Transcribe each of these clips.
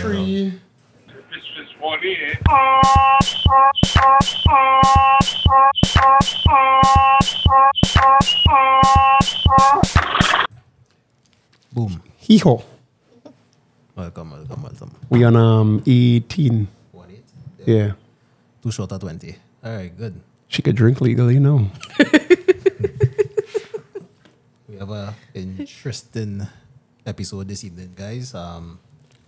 play Tree. It's just funny, eh? Boom. Hee haw. Welcome, welcome, welcome. We on um 18. One eight. Yeah. Too short at 20. All right, good. She could drink legally, you know. We have a interesting episode this evening, guys. Um,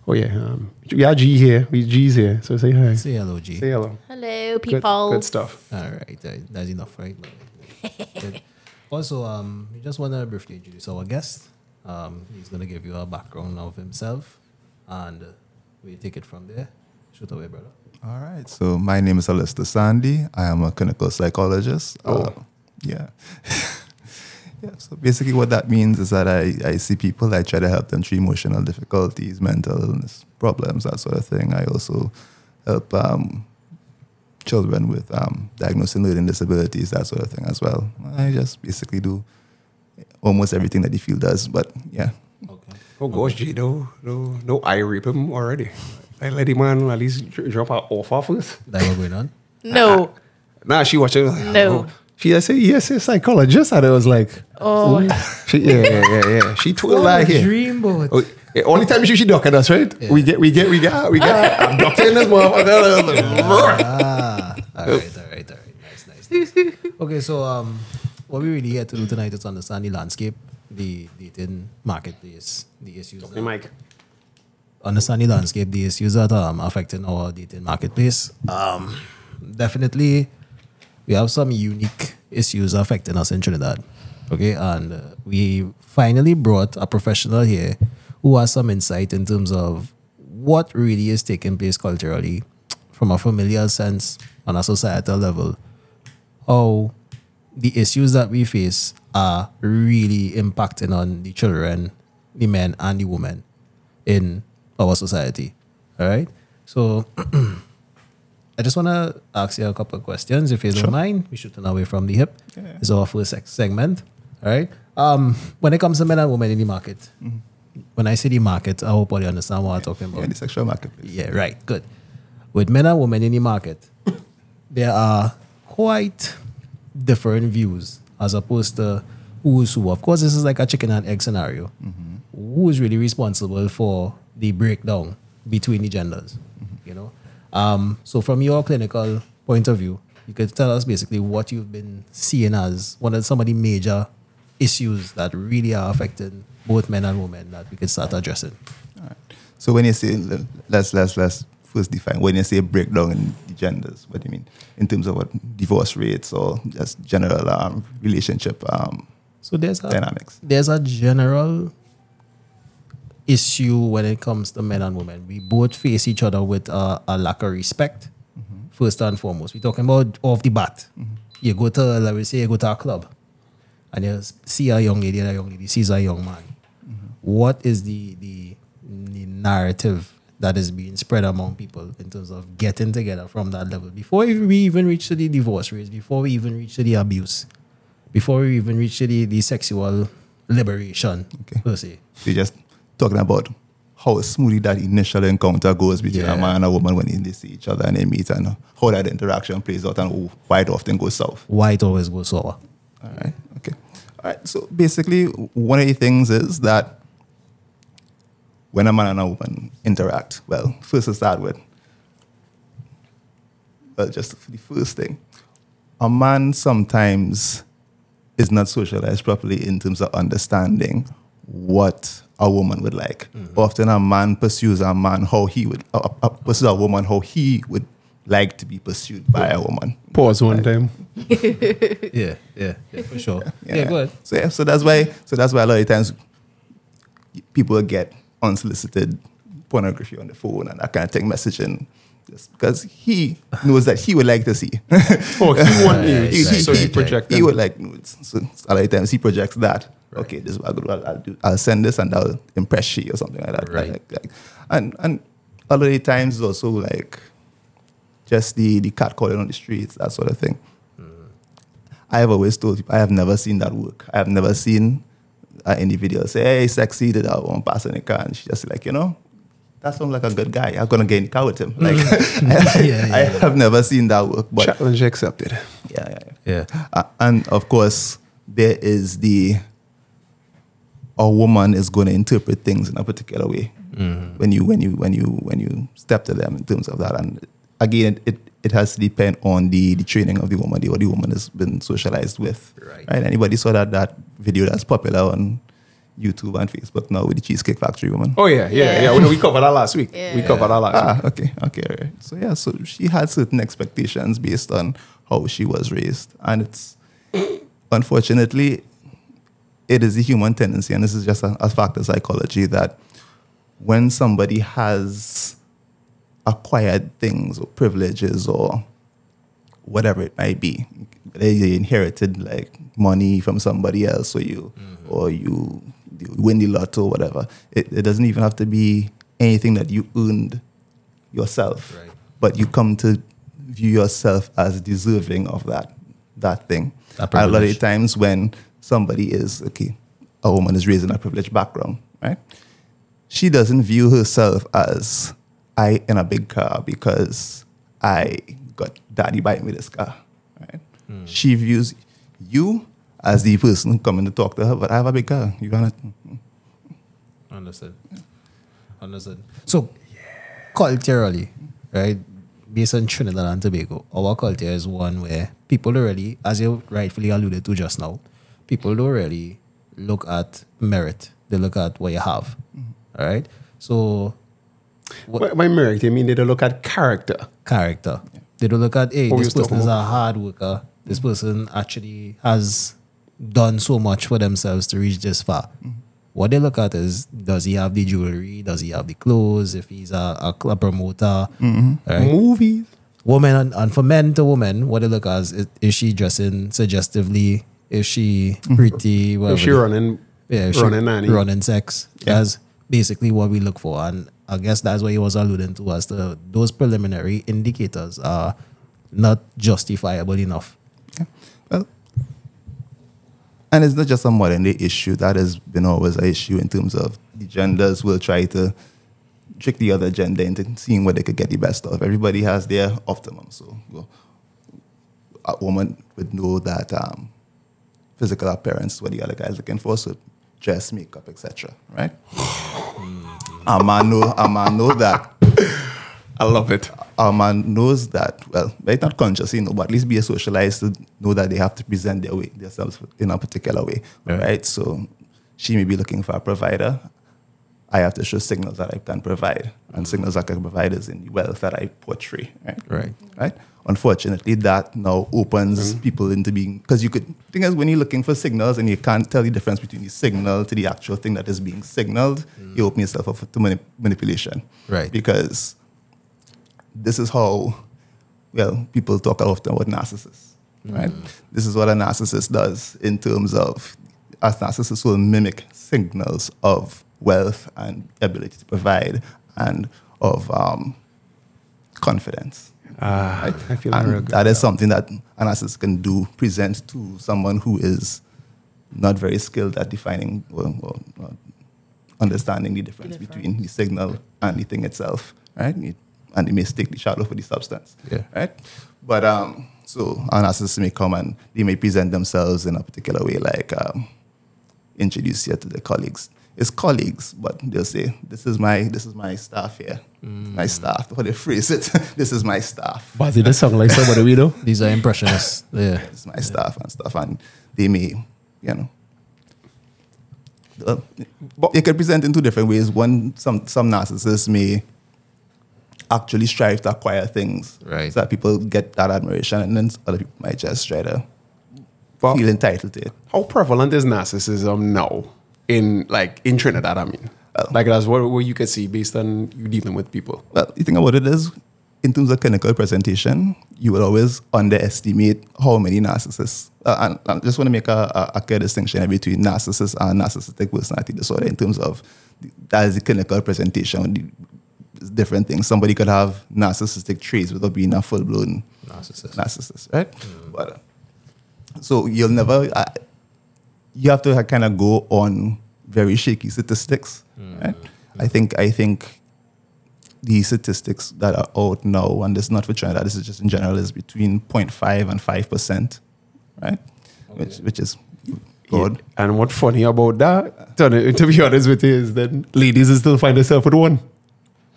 Oh yeah. Um, yeah, G here. We G's here. So say hi. say hello, G. Say hello. Hello, people. good stuff. All right, uh, that's enough, right? Also, um, we just want to briefly introduce our guest. Um, he's going to give you a background of himself, and uh, we take it from there. Shoot away, brother. All right. So my name is Allister Sandy. I am a clinical psychologist. Oh. Uh, yeah. yeah. So basically, what that means is that I, I see people. I try to help them through emotional difficulties, mental illness problems, that sort of thing. I also help um, children with um, diagnosed and learning disabilities, that sort of thing as well. I just basically do almost everything that the field does. But yeah. Okay. Oh gosh, G, no, no, no, I rape him already. I let him man at least drop her off first. That what going on? no. Nah, she watching. Like, No. She I said yes, yes, psychologist, and I was like, Oh. she, yeah, yeah, yeah, yeah. She twirl like here. dreamboat. Oh, yeah, only time she she ducking us, right? We get, we get, we get, we get. I'm ducking this motherfucker. ah, all right, all right, all right. Nice, nice, nice. Okay, so um, what we really here to do tonight is understand the sunny landscape, the dating marketplace, the issues. Hey, Mike. understand the landscape, the issues that um affecting our dating marketplace. Um, definitely, we have some unique issues affecting us in Trinidad. Okay, and uh, we finally brought a professional here who has some insight in terms of what really is taking place culturally, from a familial sense on a societal level, how the issues that we face are really impacting on the children, the men, and the women in our society. All right. So I just want to ask you a couple of questions, if you don't mind. We should turn away from the hip. It's our first seg- segment. All right. Um, when it comes to men and women in the market, mm-hmm. when I say the market, I hope you understand what I'm talking about. Yeah, the sexual market. Yeah, right. Good. With men and women in the market, there are quite different views as opposed to who's who. Of course, this is like a chicken and egg scenario. Mm-hmm. Who is really responsible for the breakdown between the genders? Mm-hmm. You know. Um, so, from your clinical point of view, you could tell us basically what you've been seeing as one of some of the major issues that really are affecting both men and women that we could start addressing. All right. So when you say let's let's let's first define when you say breakdown in the genders, what do you mean in terms of what divorce rates or just general um, relationship um, So there's a dynamics? there's a general issue when it comes to men and women. We both face each other with a, a lack of respect, first and foremost. We're talking about off the bat. You go to, let me say, you go to a club and you see a young lady and a young lady sees a young man. What is the, the, the narrative that is being spread among people in terms of getting together from that level before we even reach to the divorce rates, before we even reach to the abuse? before we even reach the, the sexual liberation Okay. per se. We're just talking about how smoothly that initial encounter goes between Yeah. a man and a woman when they see each other and they meet and uh, how that interaction plays out and why it often goes south. Why it always goes sour. All right. Okay. All right. So basically, one of the things is that when a man and a woman interact, well, first to start with, well, just the first thing, a man sometimes is not socialized properly in terms of understanding what a woman would like. Often a man pursues a man how he would, uh, uh, pursues a woman how he would like to be pursued by a woman. Pause one time. Yeah, yeah, yeah, for sure. yeah. go ahead. So yeah, so that's why so that's why a lot of times people get unsolicited pornography on the phone and that kind of thing messaging. Just because he knows that he would like to see. Oh, he want Right, nudes, right, so right, he right. projected. he would like nudes. So a lot of times he projects that. Okay, this is what I'll, do. I'll, I'll do. I'll send this and I'll impress she or something like that. Right. Like, like, and and a lot of the times also like just the the cat calling on the streets, that sort of thing. I have always told people I have never seen that work. I have never seen an individual say, "Hey, sexy," that I won't pass in the car, and she just like you know, that sounds like a good guy. I'm gonna get in the car with him. Like, I, Mm. Yeah, yeah, I yeah. have never seen that work, but Challenge accepted. yeah, yeah, yeah. Yeah. Uh, and of course, there is the a woman is going to interpret things in a particular way when you when you when you when you step to them in terms of that. And again, it, it, it has to depend on the, the training of the woman, the what the woman has been socialized with. Right. Anybody saw that that video that's popular on YouTube and Facebook now with the Cheesecake Factory woman? Oh yeah, yeah, yeah. Yeah. We, we covered that last week. We covered that last Ah, week. okay, okay, all right. So yeah, so she had certain expectations based on how she was raised, and it's unfortunately, it is a human tendency, and this is just a, a fact of psychology that when somebody has acquired things or privileges or whatever it might be, they inherited like money from somebody else, or you, mm-hmm. or you, you win the lotto, or whatever. It, it doesn't even have to be anything that you earned yourself, Right. but you come to view yourself as deserving of that that thing. That a lot of times when somebody is okay, a woman is raised in a privileged background, right? She doesn't view herself as I in a big car because I got daddy buying me this car, right? Hmm. She views you as the person coming to talk to her, but I have a big car. You gonna Understood. Understood. So, culturally, right, based on Trinidad and Tobago, our culture is one where people don't really, as you rightfully alluded to just now, people don't really look at merit. They look at what you have. Mm-hmm. All right. So, what By, merit, you mean they don't look at character. character. They don't look at, hey, this person is a hard worker. This mm-hmm. person actually has done so much for themselves to reach this far. Mm-hmm. What they look at is, does he have the jewelry? Does he have the clothes? If he's a, a club promoter, right? Movies. Women and, and for men to women, what they look at is, is she dressing suggestively? Is she pretty? Whatever If she running, yeah, if she running nanny. running sex. That's basically what we look for. And I guess that's what he was alluding to as to those preliminary indicators are not justifiable enough. Well, and it's not just a modern day issue. That has been always an issue in terms of the genders will try to trick the other gender into seeing what they could get the best of. Everybody has their optimum. So well, a woman would know that um, physical appearance is what the other guy's looking for. So dress, makeup, etc. Right? Mm-hmm. a man know a man know that I love it. a man knows that, well, they're not conscious, you know, but at least be socialized to know that they have to present their way, themselves in a particular way, Right. right? So she may be looking for a provider. I have to show signals that I can provide, and signals that I can provide is in the wealth that I portray, right? Right. Right. Unfortunately, that now opens mm-hmm. people into being because you could thing is when you're looking for signals and you can't tell the difference between the signal to the actual thing that is being signaled, mm. you open yourself up to mani- manipulation, Right. Because this is how, well, people talk often about narcissists, mm. right? This is what a narcissist does in terms of, as narcissists will mimic signals of wealth and ability to provide and of um, confidence. Ah, right? I feel And real good. that is something that a narcissist can do, present to someone who is not very skilled at defining or, or, or understanding the difference difference. between the signal and the thing itself, right? It- and they mistake the shadow for the substance, Yeah. right? But um, so a narcissist may come and they may present themselves in a particular way, like um, introduce you to the colleagues. It's colleagues, but they'll say, "This is my this is my staff here, my staff." How they phrase it? this is my staff But it does sound like somebody we know. These are impressionists. Yeah. it's my staff and stuff, and they may, you know, uh, But- it can present in two different ways. One, some some narcissists may actually strive to acquire things, Right. so that people get that admiration, and then other people might just try to But feel entitled to it. how prevalent is narcissism now in like in Trinidad? I mean, like that's what, what you can see based on you dealing with people. Well, you think about it is, in terms of clinical presentation, you will always underestimate how many narcissists. Uh, and I just want to make a, a, a clear distinction between narcissist and narcissistic personality disorder in terms of the, that is the clinical presentation. Different things. Somebody could have narcissistic traits without being a full blown Narcissist. narcissist, right? But uh, so you'll never. Uh, you have to kind of go on very shaky statistics, hmm. right? I think. I think the statistics that are out now, and this is not for Trinidad, this is just in general, is between 0.5 and 5%, right? Which, which is good. And what funny about that, to, to be honest with you, is that ladies will still find themselves with one.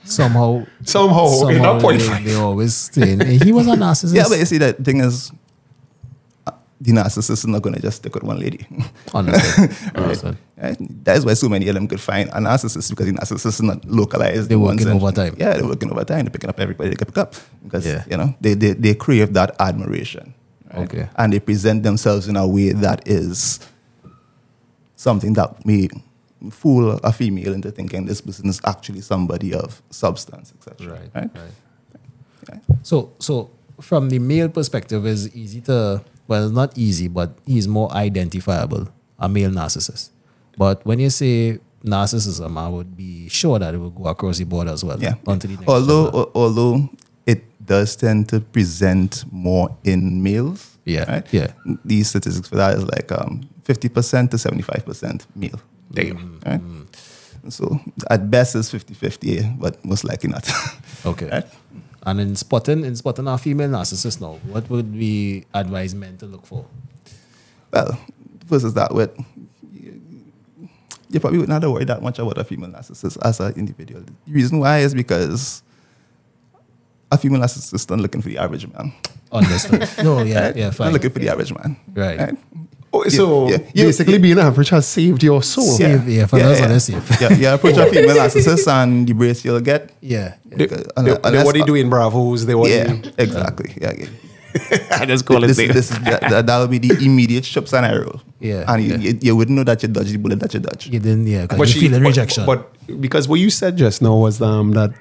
Somehow, Somehow, in somehow that point they, five. they always saying he was a narcissist. Yeah, but you see, the thing is, the narcissist is not going to just stick with one lady. Oh, Understood. Understood. Right? Oh, that is why so many of them could find a narcissist because the narcissist is not localized. They're working sense. overtime. Yeah, they're working overtime. They're picking up everybody they can pick up because Yeah. you know they, they they crave that admiration. right? Okay. and they present themselves in a way that is something that may fool a female into thinking this person is actually somebody of substance, etc. Right. Right. Right. So, so from the male perspective, it's easy to well, it's not easy, but he's more identifiable. A male narcissist. But when you say narcissism, I would be sure that it will go across the board as well. Yeah. Onto the next Although level. although it does tend to present more in males. Yeah, Right? yeah. These statistics for that is like um, 50% to 75% male. Damn. Right? So at best it's 50-50, but most likely not. Okay. Right? And in spotting, in spotting our female narcissist now, what would we advise men to look for? Well, versus that with you probably would not worry that much about a female narcissist as an individual. The reason why is because a female narcissist is not looking for the average man. Understood. no, yeah, right? yeah, Not fine. looking for the average man. Right. Oh, so yeah, you- basically, being average has saved your soul. Save, yeah, for those on the safe. yeah, you approach a female narcissist and the brace you'll get. Yeah. They, Okay, they, unless- they what they do in Bravos, they what Yeah, they- exactly. Yeah, yeah. I just call this, it this is that, that, that will be the immediate ships and arrow. Yeah, and you, yeah. you, you wouldn't know that you dodged the bullet that you dodged. You didn't, yeah, because But you she- feeling but- rejection. But, because what you said just now was um, that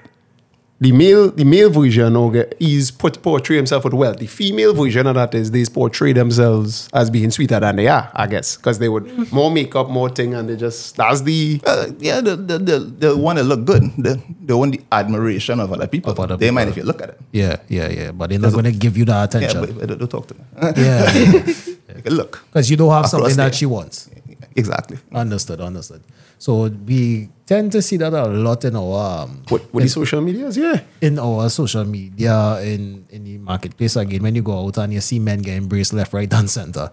the male the male version okay, is put portray himself with wealth. The female version of that is they portray themselves as being sweeter than they are, I guess, because they would more makeup, more thing, and they just that's the Uh, yeah, the, the, the, the one that look good. The, the one the admiration of other people. Of other they mind if you look at it. yeah, yeah, yeah. But they're not going to give you that Yeah, attention. but, but don't talk to me. Yeah. Take a look. Because you don't have Across something that she wants. Exactly. Understood, understood. So we tend to see that a lot in our um, what, what the social medias, yeah. in our social media, in in the marketplace again. When you go out and you see men get embraced left, right, and center.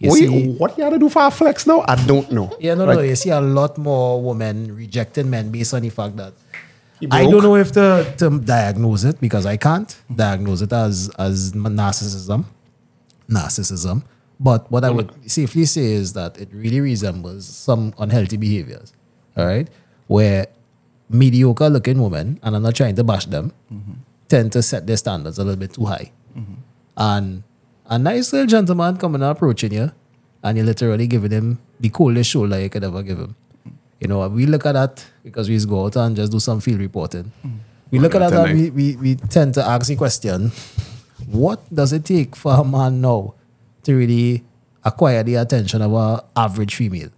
You What, see, you, what you to do for a flex now? I don't know. yeah, no, Right? no. You see a lot more women rejecting men based on the fact that I don't know if to, to diagnose it because I can't diagnose it as as narcissism, narcissism. But what I would mm-hmm. safely say is that it really resembles some unhealthy behaviors. All right, where mediocre looking women, and I'm not trying to bash them, mm-hmm. tend to set their standards a little bit too high. Mm-hmm. And a nice little gentleman coming and approaching you, and you're literally giving him the coldest shoulder you could ever give him. You know, we look at that because we just go out and just do some field reporting. We look at that and we, we, we tend to ask the question what does it take for a man now to really acquire the attention of a average female?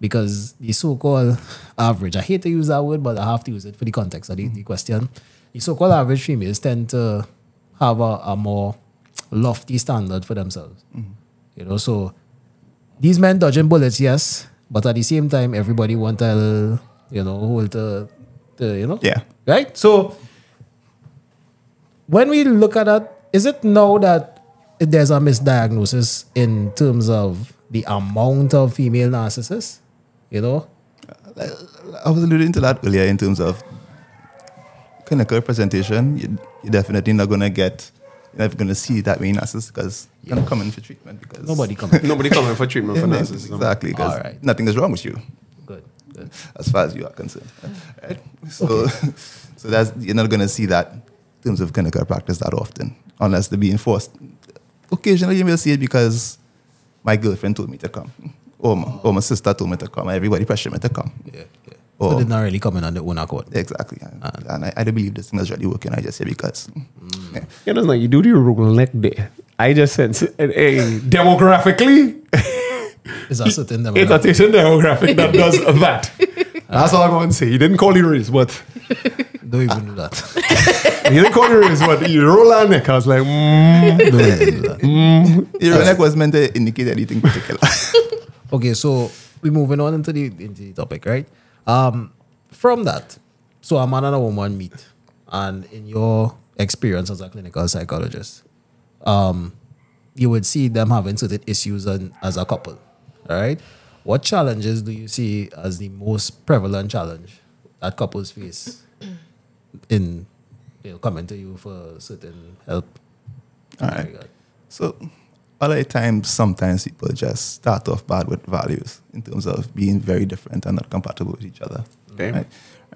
Because the so called average, I hate to use that word, but I have to use it for the context of the, the question. The so called average females tend to have a, a more lofty standard for themselves. You know, so these men dodging bullets, yes, but at the same time, everybody want to, you know, hold to, to you know, Yeah. right. So when we look at that, is it now that there's a misdiagnosis in terms of the amount of female narcissists? You know, uh, I was alluding to that earlier in terms of clinical representation. You, you're definitely not going to get, you're never going to see that many narcissists because you're not coming for treatment because nobody coming. Nobody coming for treatment for Yeah, narcissism. Exactly, because All right. nothing is wrong with you good, good. as far as you are concerned. Right? So, so that's you're not going to see that in terms of clinical practice that often, unless they're being forced. Occasionally, you may see it because my girlfriend told me to come, or my, or my sister told me to come, everybody pressured me to come. Yeah, yeah. Oh. So they're not really coming on their own accord. Exactly, and uh. I, I don't believe this thing is really working. I just say because mm. yeah. You know, it's you do the rule neck there. I just sense, hey, demographically, Is a certain demographic. it's a demographic. certain demographic that does that. That's all I'm going to say. He didn't call you race, but Don't even do that. he didn't call you race, but you roll our neck. I was like, mm. Don't even do that. Your neck was meant to indicate anything particular. Okay, so we're moving on into the into the topic, right? Um, from that, so a man and a woman meet, and in your experience as a clinical psychologist, um, you would see them having certain issues on, as a couple. All right. What challenges do you see as the most prevalent challenge that couples face in you know, coming to you for certain help? All right. So a lot of times, sometimes people just start off bad with values in terms of being very different and not compatible with each other. Okay. Right.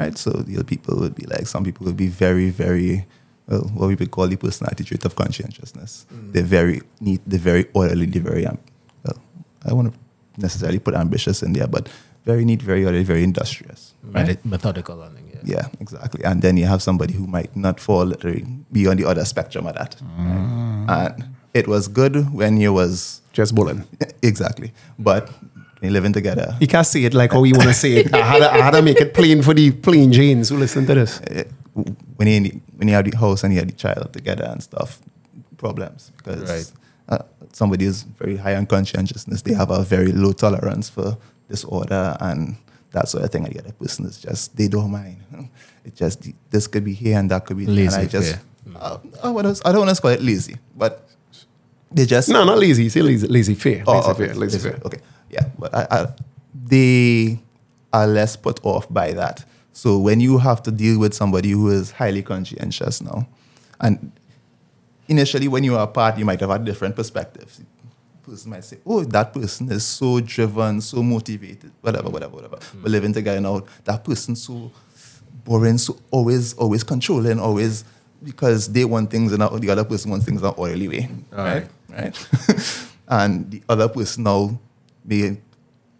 Right. So the other people would be like, some people would be very, very, well, what we would call the personality trait of conscientiousness. They're very neat. They're very orderly. They're very, um, well, I don't want to necessarily put ambitious in there, but very neat, very orderly, very industrious. Right. Methodical and thing, yeah. Yeah, exactly. And then you have somebody who might not fall literally be on the other spectrum of that. right? And it was good when you was Just bullying. exactly, but you're living together, You can't say it like how you want to say it. I had, to, I had to make it plain for the plain Janes who listen to this. eh, when you in the- when you have the house and you have the child together and stuff, problems because Right. uh, somebody is very high on conscientiousness. They have a very low tolerance for disorder and that sort of thing. And the other person is just they don't mind. It just this could be here and that could be there. And I just uh, I, wanna- I don't want to call it lazy, but they just No, not lazy. Say lazy, lazy fair. Oh, lazy okay. fair. Lazy fear. Okay. Yeah, but I, I, they are less put off by that. So when you have to deal with somebody who is highly conscientious now, and initially when you are apart, you might have had different perspectives. Person might say, "Oh, that person is so driven, so motivated, whatever, whatever, whatever." Hmm. But living together now, that person so boring, so always, always controlling, always because they want things and the other person wants things in an orderly way, right? Right. and the other person now may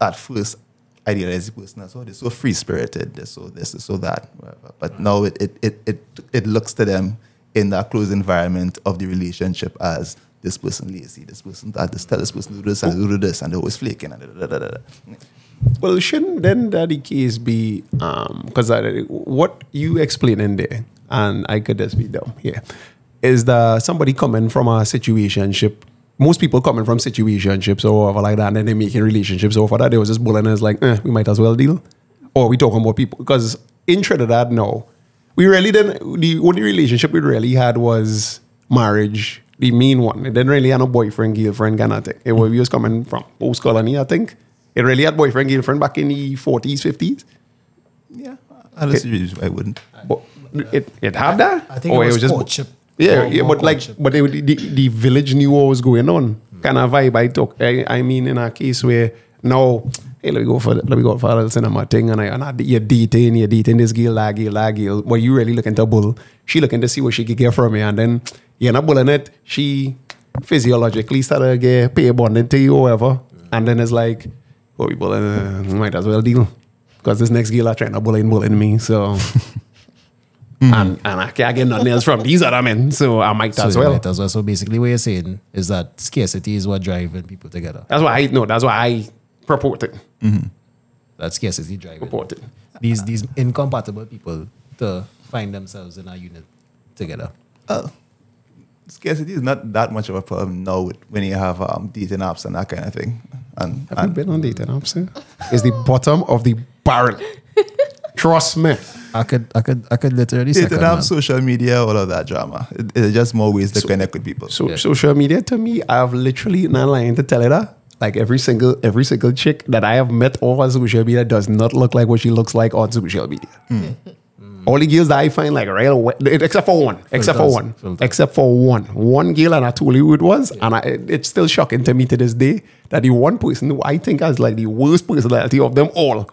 at first idealize the person as oh, they're so free spirited, they're so this, they're so that, whatever. But now it, it, it, it, it looks to them in that close environment of the relationship as this person lazy, this person that, this tell this person to do this and do this, and they're always flaking and da, da, da, da. Well, shouldn't then that case be because what you explain in there, and I could just be dumb here, is that somebody coming from a situationship. Most people coming from situationships or whatever like that, and then they making relationships for that they was just bullying us like, eh, we might as well deal, or we talking about people because in Trinidad no, we really didn't. The only relationship we really had was marriage, the main one. It didn't really have no boyfriend, girlfriend kind of thing. It was we was coming from post colony, I think. It really had boyfriend, girlfriend back in the forties, fifties. Yeah, I don't see I wouldn't. But it it had that. I think Or it was courtship. Yeah, More- yeah, but like, but they, the, the village knew what was going on. Kind of vibe I took. I, I mean, in a case where now, hey, let me go for let me go for a little cinema thing, and I and I, you're dating, you're dating this girl, that girl, that girl. But you really looking to bull. She looking to see what she could get from me, and then you're not bulling it. She physiologically started to get pair bonding to you or whatever, and then it's like, oh, we bullying, uh, might as well deal. Because this next girl are trying to bully and bullying me, so and and I can't get nothing else from these other men, so I might So as well. might as well. So basically, what you're saying is that scarcity is what driving people together. That's why I no. That's why I purport it. That scarcity driving Purport it. these these incompatible people to find themselves in a unit together. Oh, scarcity is not that much of a problem now with, when you have um, dating apps and that kind of thing. And, Have you been on dating apps? eh? It's the bottom of the barrel. Trust me. I could I could I could literally dating second apps, that. social media, all of that drama. It, it's just more ways to connect with people. So Yeah. social media to me, I've literally not lying to tell you that. Like every single every single chick that I have met over social media does not look like what she looks like on social media. All the girls that I find like real, we- except for one, except for one, filters. except for one, one girl, and I told you who it was, and I, it- it's still shocking to me to this day that the one person who I think has like the worst personality of them all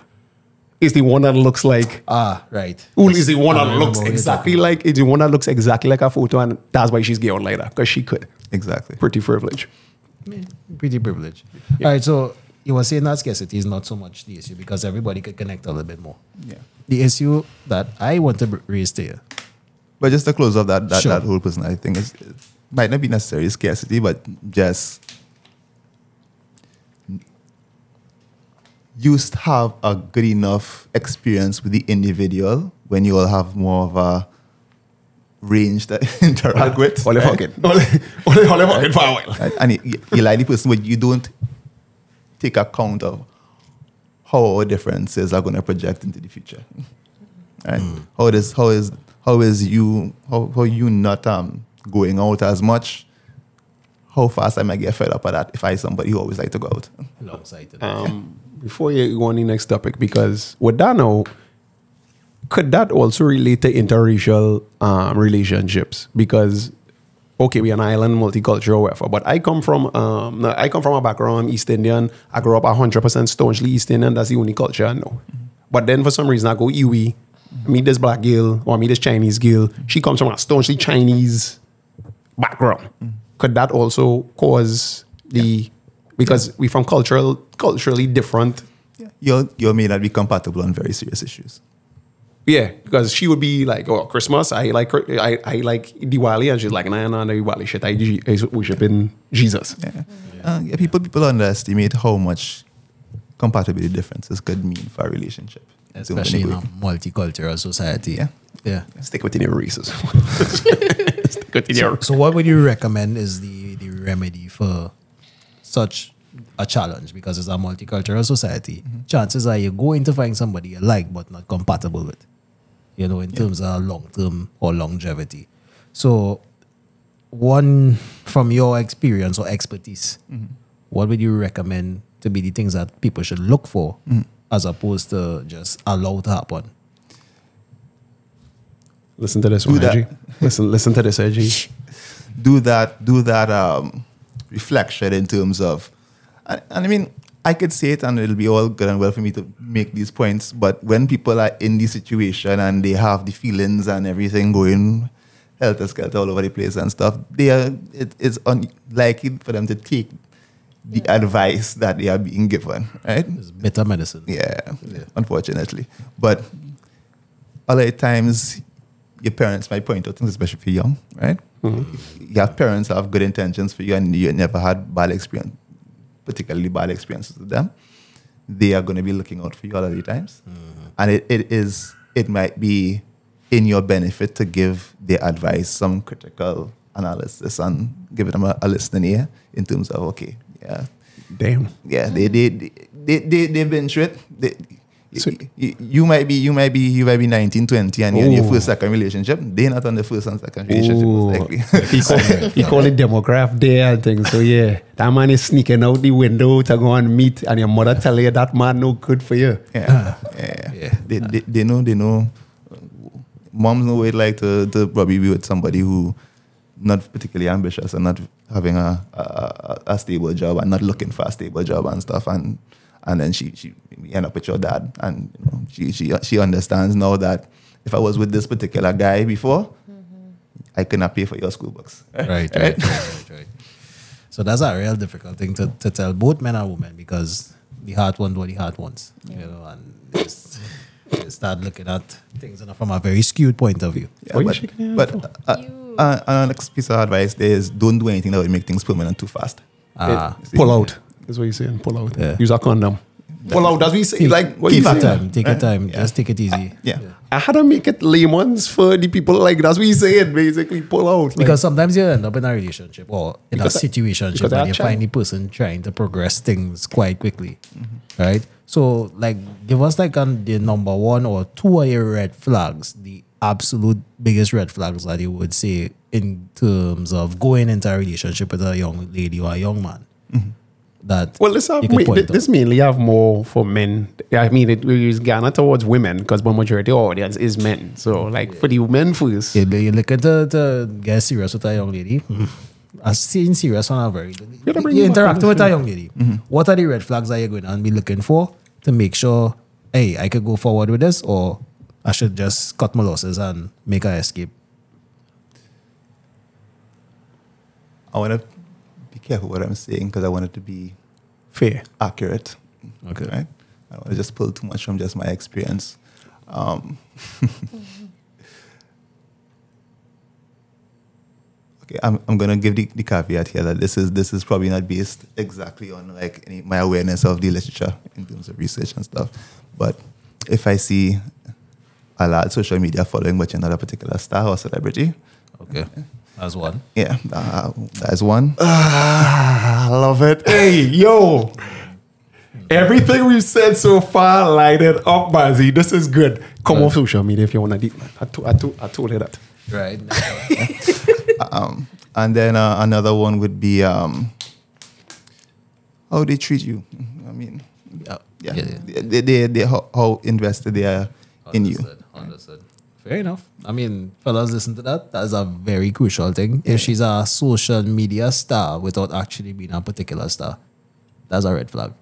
is the one that looks like ah right. who is the one I that remember looks what you're exactly like it's the one that looks exactly like a photo, and that's why she's gay on later because she could. Exactly. Pretty privilege. pretty privileged. All right, so you were saying that scarcity is not so much the issue because everybody could connect a little bit more. Yeah. The issue that I want to raise to you, But just to close off that, that, Sure. that whole personality thing, is, it might not be necessarily scarcity, but just you have a good enough experience with the individual when you will have more of a range to interact with. Only right? fucking. Only, only, only fucking for a while. And you, you like the person, but you don't take account of how our differences are going to project into the future. Right? How is how is how is you how, how you not um going out as much? How fast I might get fed up at that if I somebody who always like to go out. Long sighted. Um, before you go on the next topic, because with that now, could that also relate to interracial um, relationships? Because okay, we're an island, multicultural, whatever. But I come from um, I come from a background East Indian. I grew up hundred percent staunchly East Indian. That's the only culture I know. But then for some reason I go Iwi, meet this black girl or meet this Chinese girl. She comes from a staunchly Chinese background. Could that also cause the because we from cultural culturally different You you may not be compatible on very serious issues. Yeah, because she would be like, "Oh, Christmas, I like I, I like Diwali," and she's like, "Nah, nah, no Diwali shit. I, I worship in Jesus." Yeah. Uh, yeah, people people underestimate how much compatibility differences could mean for a relationship. Especially in a multicultural society. Yeah. Yeah. Stick within your races. Stick within your. So what would you recommend is the, the remedy for such a challenge? Because it's a multicultural society. Chances are you're going to find somebody you like but not compatible with. You know, in terms of long term or longevity. So one from your experience or expertise, what would you recommend to be the things that people should look for as opposed to just allow to happen? Listen to this Do one, that. Edgy. Listen, listen to this, Edgy. do that do that um, reflection in terms of and, and I mean I could say it and it'll be all good and well for me to make these points but when people are in the situation and they have the feelings and everything going helter skelter all over the place and stuff they are it is unlikely for them to take the advice that they are being given right It's bitter medicine. yeah, unfortunately. But a lot of times, your parents might point out things, especially if you're young, right? Mm-hmm. You have parents have good intentions for you and you never had bad experience, particularly bad experiences with them. They are going to be looking out for you all of the times. Mm-hmm. And it, it is, it might be in your benefit to give their advice some critical analysis and give them a, a listening ear in terms of, okay, yeah, Damn. yeah, they they they they they've been through it. They, So- you, you might be you might be you might be 19, 20 and you're in your first second relationship. They're not on the first and second relationship most likely. he, call, he call it demograph there and things. So yeah, that man is sneaking out the window to go and meet, and your mother tell you that man no good for you. yeah, yeah. Yeah. They, they they know they know. Moms know what it like to to probably be with somebody who not particularly ambitious and not having a, a, a- a stable job and not looking for a stable job and stuff and and then she she we end up with your dad. And you know she she she understands now that if I was with this particular guy before I cannot pay for your school books. Right, right, right, right, right. So that's a real difficult thing to, to tell both men and women because the heart wants what the heart wants, you know, and it's, you start looking at things from a very skewed point of view. Yeah, What you but, shaking your but hand uh, You- uh, uh, next piece of advice there is don't do anything that would make things permanent too fast. Ah, It- pull out. That's what you're saying. Pull out. Yeah. Use a condom. Pull out. That's what you say. Like what take you your time, take your time, just take it uh, easy. Yeah. I had to make it layman's for the people. Like that's what you saying. Basically, pull out. Like, Because sometimes you end up in a relationship or in a situation because I where you find the person trying to progress things quite quickly, right? So, like, give us like on the number one or two of your red flags, the absolute biggest red flags that you would say in terms of going into a relationship with a young lady or a young man. Mm-hmm. That Well, this have uh, you could ma- point this mainly have more for men. I mean, it is Ghana towards women because the majority of the audience is men. So, like for the men first, You, you looking to, to get serious with a young lady. Mm-hmm. I've seen serious on a very. gotta You it back interact with the a young lady. Mm-hmm. What are the red flags that you're going to be looking for to make sure, hey, I could go forward with this, or I should just cut my losses and make a escape? I want to be careful what I'm saying because I want it to be fair. accurate. Okay. Right? I don't want to just pull too much from just my experience. Um, okay, I'm, I'm gonna give the, the caveat here that this is this is probably not based exactly on like any, my awareness of the literature in terms of research and stuff. But if I see a large social media following but you're not a particular star or celebrity, Okay. As one. yeah, uh, that's one. Ah, I love it. Hey, yo, Everything we've said so far, light it up, Bazzy. This is good. Come on, social media if you want to deep, man. I, to, I, to, I told you that. Right. Um, and then uh, another one would be um, how they treat you. I mean, yeah. yeah, yeah, yeah. They, they, they, how, how invested they are in you. Understood. Understood. Fair enough. I mean, fellas, listen to that. That's a very crucial thing. If she's a social media star without actually being a particular star, that's a red flag.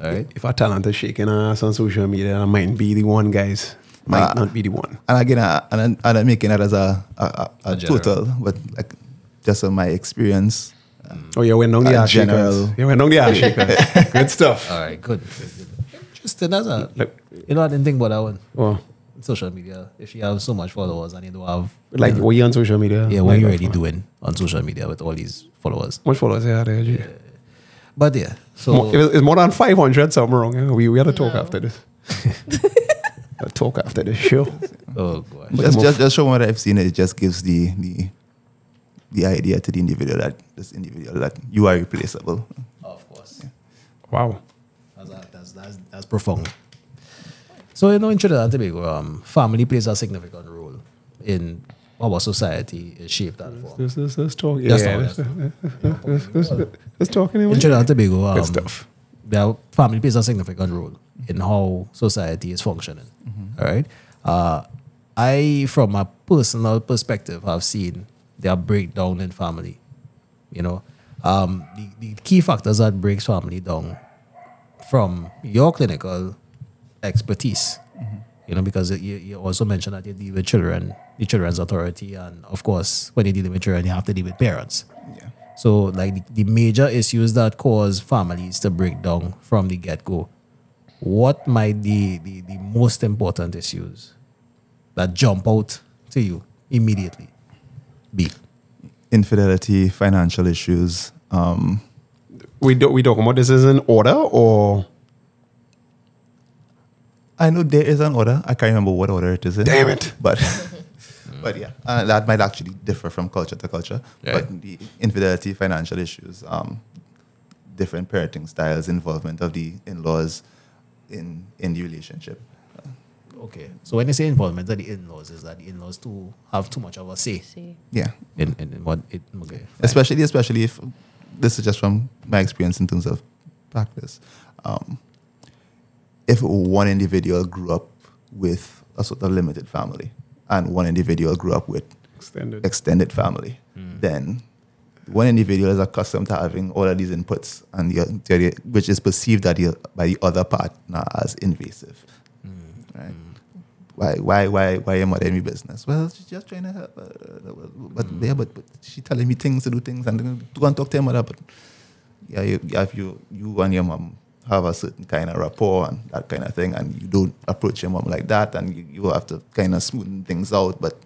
All right. If our talent is shaking ass on social media, I might be the one, guys. Might Ah. not be the one. And again, I, and I'm, and I'm making that as a, a, a, a A total, but like just on my experience. Oh, yeah, we're on the Uh, ass general. shakers. Yeah, we're on the ass shakers. good stuff. All right. Good. good, good. Interesting. That's a. Like, You know, I didn't think about that one. well, Social media. If you have so much followers and you don't have. like, what you on social media? yeah, what Like, you already doing on social media with all these followers? Much followers yeah, there, G. But yeah. So. More, it- it's more than 500, something wrong. yeah. We, we had to talk No. after this. Gotta talk after this show. oh, gosh. Just, more- just, just from what I've seen, it just gives the, the, the idea to the individual that this individual that you are replaceable. Of course. Wow. That's, that's, that's, that's profound. So, you know, in Trinidad and Tobago, um, family plays a significant role in our society is shaped and formed. Let's, let's, let's talk. Yeah, let's, talk anyway. In Trinidad and Tobago, um, Good stuff. their family plays a significant role in how society is functioning. All right. Uh, I, from a personal perspective, have seen their breakdown in family. You know, um, the, the key factors that breaks family down from your clinical expertise. You know, because you, you also mentioned that you deal with children, the children's authority, and of course, when you deal with children, you have to deal with parents. Yeah. So, like the, the major issues that cause families to break down from the get go, what might the, the, the most important issues that jump out to you immediately be? Infidelity, financial issues. Um, We, do, we talking about this is in order or? I know there is an order. I can't remember what order it is in. Damn it. But but yeah, uh, that might actually differ from culture to culture. Yeah. But the infidelity, financial issues, um, different parenting styles, involvement of the in-laws in in the relationship. Okay. So, when you say involvement of the in laws, is that the in laws too have too much of a say See. Yeah, in, in, in what it, okay. fine. especially especially if this is just from my experience in terms of practice. Um, if one individual grew up with a sort of limited family and one individual grew up with Extended. extended family, then one individual is accustomed to having all of these inputs, and the, the other- which is perceived that the, by the other partner as invasive. Right? Why, why, why, why am I in my business? Well, she's just trying to help. Uh, but yeah, but, but she telling me things to do things, and then to go and talk to your mother. But yeah, you, yeah, if you, you and your mom have a certain kind of rapport and that kind of thing, and you don't approach your mom like that, and you, you have to kind of smoothen things out, but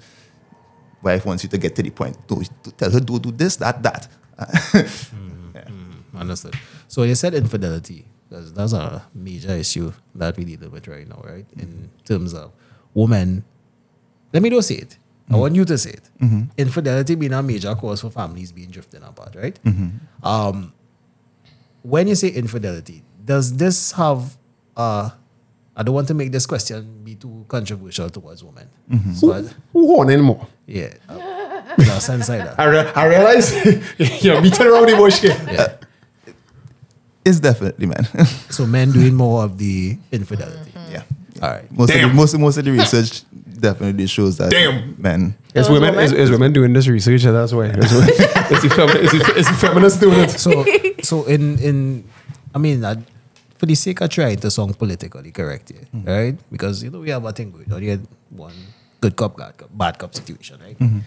wife wants you to get to the point to, to tell her do do this that that mm-hmm. Mm-hmm. Understood. So you said infidelity, because that's a major issue that we deal with right now, right? In mm-hmm. terms of women. Let me just say it. I want you to say it. Infidelity being a major cause for families being drifting apart, right? Um, when you say infidelity, does this have uh I don't want to make this question be too controversial towards women. But Who won anymore? yeah. Uh, in a sense like that. I, re- I realize you're beating around the bush here. Yeah. it's definitely man So men doing more of the infidelity. yeah All right. most of, the, most, most of the research definitely shows that Damn. men It's women, women? it's, it's women doing this research, that's why. It's, women- it's, the femi- it's, the, it's the feminists doing it. So so in in I mean uh, for the sake of trying to sound politically correct here, mm-hmm. right? Because you know we have a thing going on. You had one good cop, bad cop, bad cop situation, right? Mm-hmm.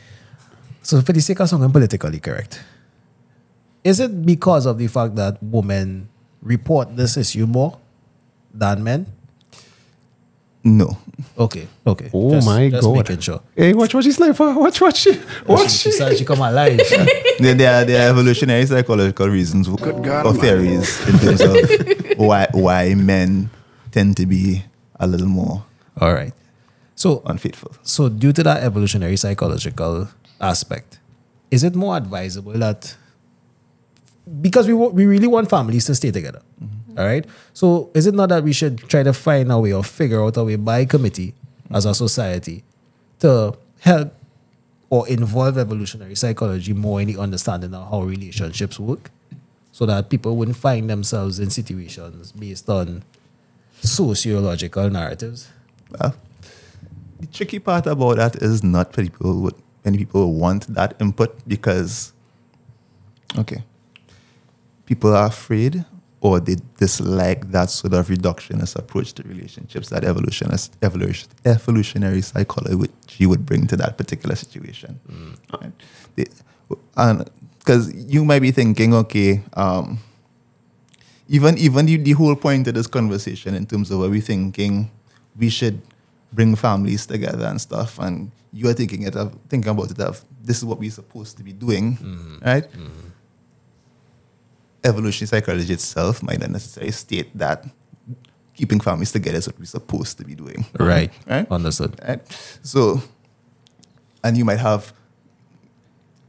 So for the sake of sounding politically correct, is it because of the fact that women report this issue more than men? No Okay, okay. Oh Just- my just God. making sure. Hey, watch what she sniper. Watch what she. Watch She, she she. said she come alive. there, there, are, there are evolutionary psychological reasons God, or man. theories in terms of why why men tend to be a little more All right. So unfaithful So, due to that evolutionary psychological aspect, is it more advisable that because we we really want families to stay together, mm-hmm. All right. So is it not that we should try to find a way or figure out a way by committee as a society to help or involve evolutionary psychology more in the understanding of how relationships work so that people wouldn't find themselves in situations based on sociological narratives? Well, the tricky part about that is not people would many people want that input because okay. People are afraid or they dislike that sort of reductionist approach to relationships that evolutionist evolution, evolutionary psychology would bring to that particular situation. Mm. Right? They, and because you might be thinking, okay, um, even even the, the whole point of this conversation in terms of are we thinking we should bring families together and stuff? And you are thinking it of thinking about it of this is what we're supposed to be doing mm-hmm. right mm-hmm. Evolutionary psychology itself might not necessarily state that keeping families together is what we're supposed to be doing Right. right Understood. right? So, and you might have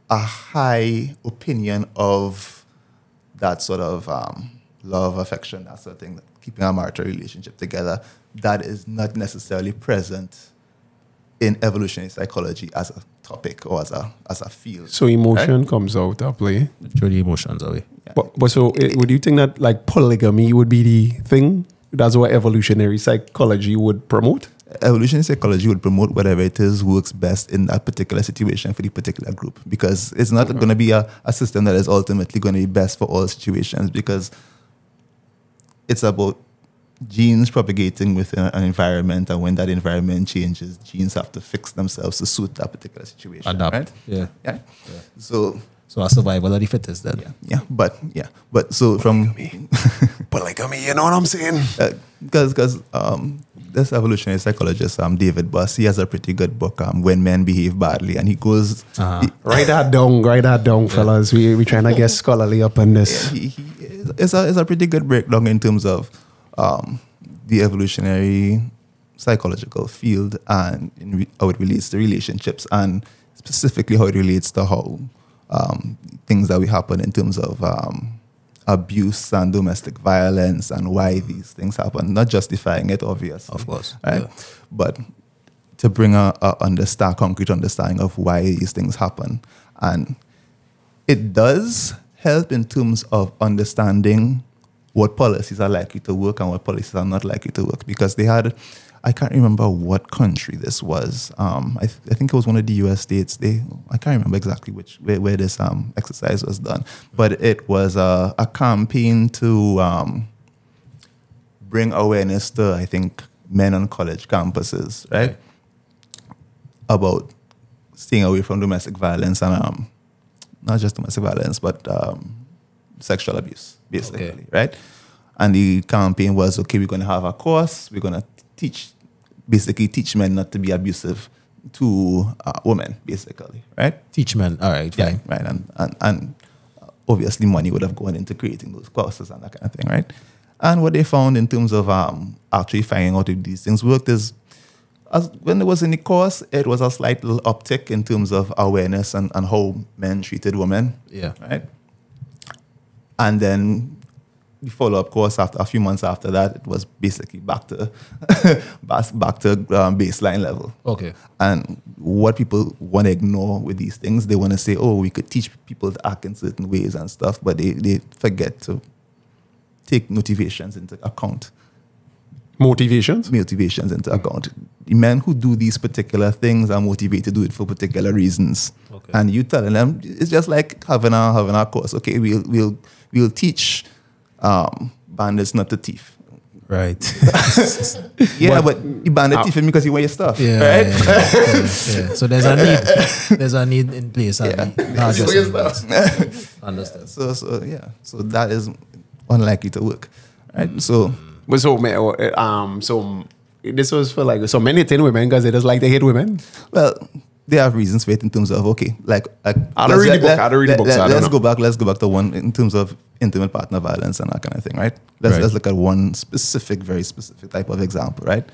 a high opinion of that sort of um, love, affection, that sort of thing, keeping a marital relationship together. That is not necessarily present in evolutionary psychology as a topic or as a as a field. So emotion comes out of play. Throw the emotions away. But, but so it, would you think that like polygamy would be the thing? That's what evolutionary psychology would promote? evolutionary psychology would promote whatever it is works best in that particular situation for the particular group because it's not going to be a, a system that is ultimately going to be best for all situations because it's about genes propagating within an environment and when that environment changes genes have to fix themselves to suit that particular situation Adapt. right Yeah. yeah, so So a survival of the fittest then. yeah yeah but yeah but so from Polygamy, you know what I'm saying? because because um, this evolutionary psychologist um David Buss he has a pretty good book um when men behave badly and he goes Uh-huh. he- Write that down, write that down, fellas. We we trying to get scholarly up on this. he, he it's a it's a pretty good breakdown in terms of um, the evolutionary psychological field and in re- how it relates to relationships and specifically how it relates to how um, things that we happen in terms of um, abuse and domestic violence and why these things happen, not justifying it, obviously. Of course, Right? yeah. But to bring a, a understand, concrete understanding of why these things happen. And it does help in terms of understanding what policies are likely to work and what policies are not likely to work because they had I can't remember what country this was. Um, I, th- I think it was one of the U.S. states. They I can't remember exactly which where, where this um, exercise was done, but it was a, a campaign to um, bring awareness to I think men on college campuses, right? About staying away from domestic violence and um, not just domestic violence, but um, sexual abuse, basically, Okay. right? And the campaign was okay, we're going to have a course, we're going to teach, basically teach men not to be abusive to uh, women, basically, right? Teach men. All right, Yeah, fine. right. And, and, and obviously, money would have gone into creating those courses and that kind of thing, right? And what they found in terms of um, actually finding out if these things worked is as when it was in the course, it was a slight little uptick in terms of awareness and, and how men treated women, Yeah. right? And then the follow up course after a few months after that, it was basically back to back, back to um, baseline level. Okay. And what people want to ignore with these things, they want to say, oh, we could teach people to act in certain ways and stuff, but they, they forget to take motivations into account. Motivations? Motivations into account. The men who do these particular things are motivated to do it for particular reasons. Okay. And you telling them it's just like having a having a course. Okay, we'll we'll we'll teach um, bandits not to thief. Right. Yeah, but, you bandit thieving because you want your stuff, Yeah, right? yeah, yeah, yeah, yeah. So there's a need. There's a need in place. and Yeah. not just in place. Understand. So so yeah, so that is unlikely to work, right? So But so, uh, um, so this was for like so many thin women because they just like to hate women. well, they have reasons for it in terms of okay, like, like I don't read the book, I don't read the book, don't us go back. Let's go back to one in terms of intimate partner violence and that kind of thing, right? Let's Right. let's look at one specific, very specific type of example, right?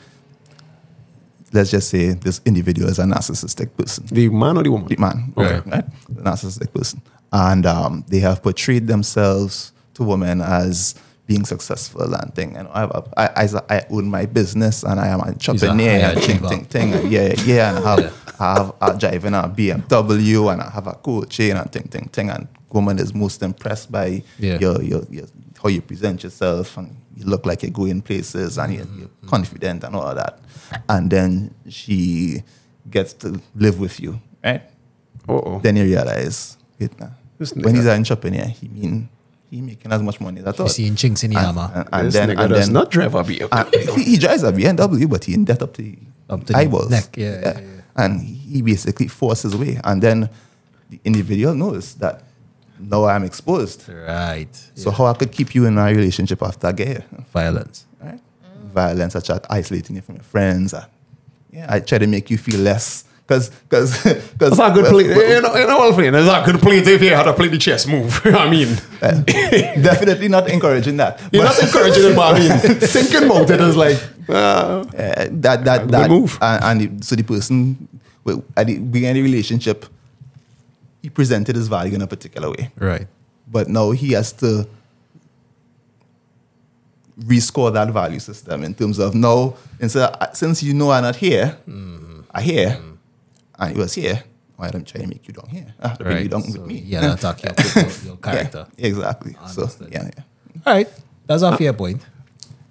Let's just say this individual is a narcissistic person. The man or the woman? the man, Okay. right? The narcissistic person. And um, they have portrayed themselves to women as being successful and thing. And I, have a, I, I, I own my business and I am an entrepreneur high and thing, thing, thing. And yeah, yeah. And I have, I have a driving a BMW and I have a coaching and thing, thing, thing. And woman is most impressed by Yeah. your, your, your, how you present yourself and you look like you're going places and you're, you're confident and all of that. And then she gets to live with you, right? Uh-oh. Then you realize, wait, nah, when he's an entrepreneur, he mean he making as much money as I You thought. seeing chinks in the And, armor. and, and this then, nigga and does then not drive a BMW. he, he drives a BMW, but he in debt up to Up to the eyeballs. neck, yeah, yeah, yeah. And he basically forced his way. And then the individual knows that now I'm exposed. Right. So how I could keep you in a relationship after I get here? Violence. Right? Violence such as isolating you from your friends. uh, yeah, I try to make you feel less. Because, because, because. That's not good play. You know, you know what I'm saying? It's not good play if you had to play the chess move. I mean, Definitely not encouraging that. you're But- not encouraging it, but I mean, thinking about it is like, uh, Uh, that that Good that move. And, and so the person at the beginning of the relationship, he presented his value in a particular way, Right. but now he has to rescore that value system in terms of now instead of, since you know I'm not here, Mm-hmm. I here, and he was here. Why don't I try to make you down here? I have to bring Right. you down So, with me. Yeah, attack your, your, your Yeah, character. exactly. So yeah, yeah. All right. That's a fair uh, point.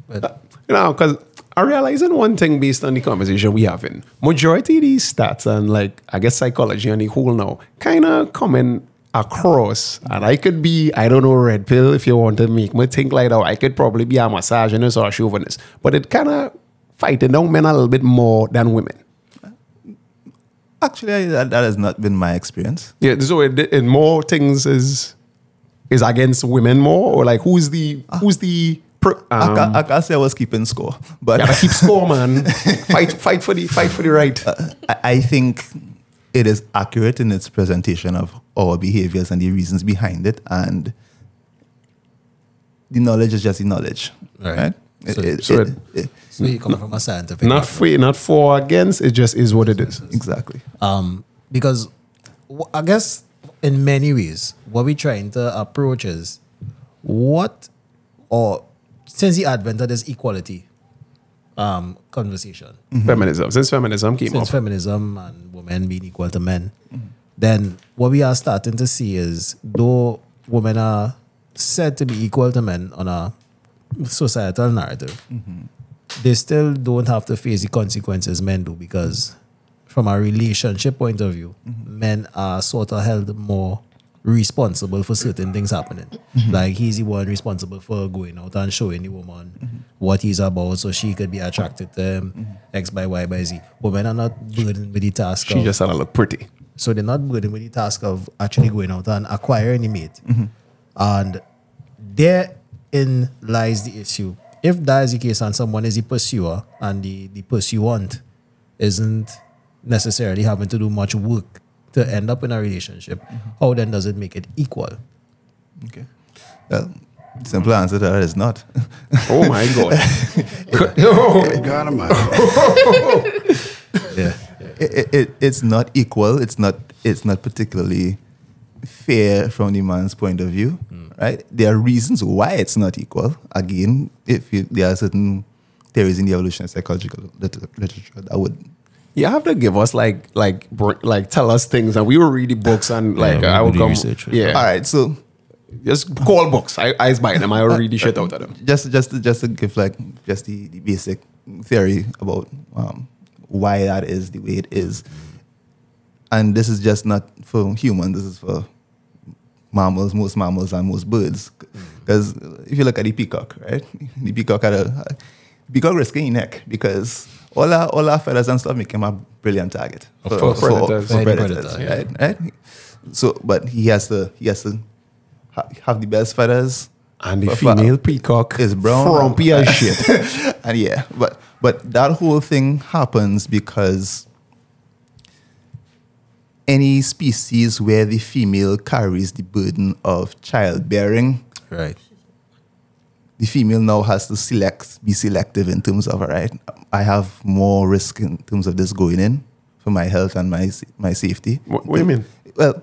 But uh, you know, because I'm realizing one thing based on the conversation we having. Majority of these stats and like I guess psychology and the whole now kind of coming across. And I could be, I don't know, red pill if you want to make me think like that. I could probably be a misogynist or a chauvinist. But it kind of fighting down men a little bit more than women. Actually, I- that, that has not been my experience. Yeah, so it, it more things is is against women more or like who's the who's the pro, I, um, can't, I can't say I was keeping score, but gotta keep score, man. fight fight for the fight for the right. I I think it is accurate in its presentation of our behaviors and the reasons behind it, and the knowledge is just the knowledge, Right. right? So- It- it- so it- it- it- so you coming from a scientific not background. for not for or against. It just is what it is. exactly. um, because wh- I guess in many ways, what we're trying to approach is what, or since the advent of this equality um, conversation, Feminism. Since feminism came since up, feminism and women being equal to men, then what we are starting to see is though women are said to be equal to men on a societal narrative, they still don't have to face the consequences men do because from a relationship point of view, men are sort of held more responsible for certain things happening. Like he's the one responsible for going out and showing the woman what he's about so she could be attracted to him, X by Y by Z. Women are not burdened with the task she of just had to look pretty. so they're not burdened with the task of actually going out and acquiring a mate. And therein lies the issue. If that is the case and someone is the pursuer and the, the pursuant isn't necessarily having to do much work to end up in a relationship, mm-hmm. how then does it make it equal? Okay. Well, the simple answer to that is not. Oh my god! oh. God Almighty. Yeah. it, it, it, it's not equal. It's not. It's not particularly fair from the man's point of view, right? There are reasons why it's not equal. Again, if you, there are certain theories in the evolutionary psychological liter- literature that would You have to give us like like like tell us things, and we will read the books and like we I will will do come. research. Yeah, All right, so just call books. I I buy them. I will read the shit out of them. just just to, just to give like just the, the basic theory about um, why that is the way it is, and this is just not for humans. This is for mammals, most mammals, and most birds. Hmm. Because if you look at the peacock, right, the peacock had a peacock risking neck because all our all our feathers and stuff make him a brilliant target For predators. for For any predators, predator, right? Right. So, but he has to he has to ha- have the best feathers. And the for- for- female peacock is brown. frumpy as shit. and yeah, but but that whole thing happens because any species where the female carries the burden of childbearing, Right. the female now has to select, be selective in terms of, all right, I have more risk in terms of this going in for my health and my my safety. What, what do you mean? Well,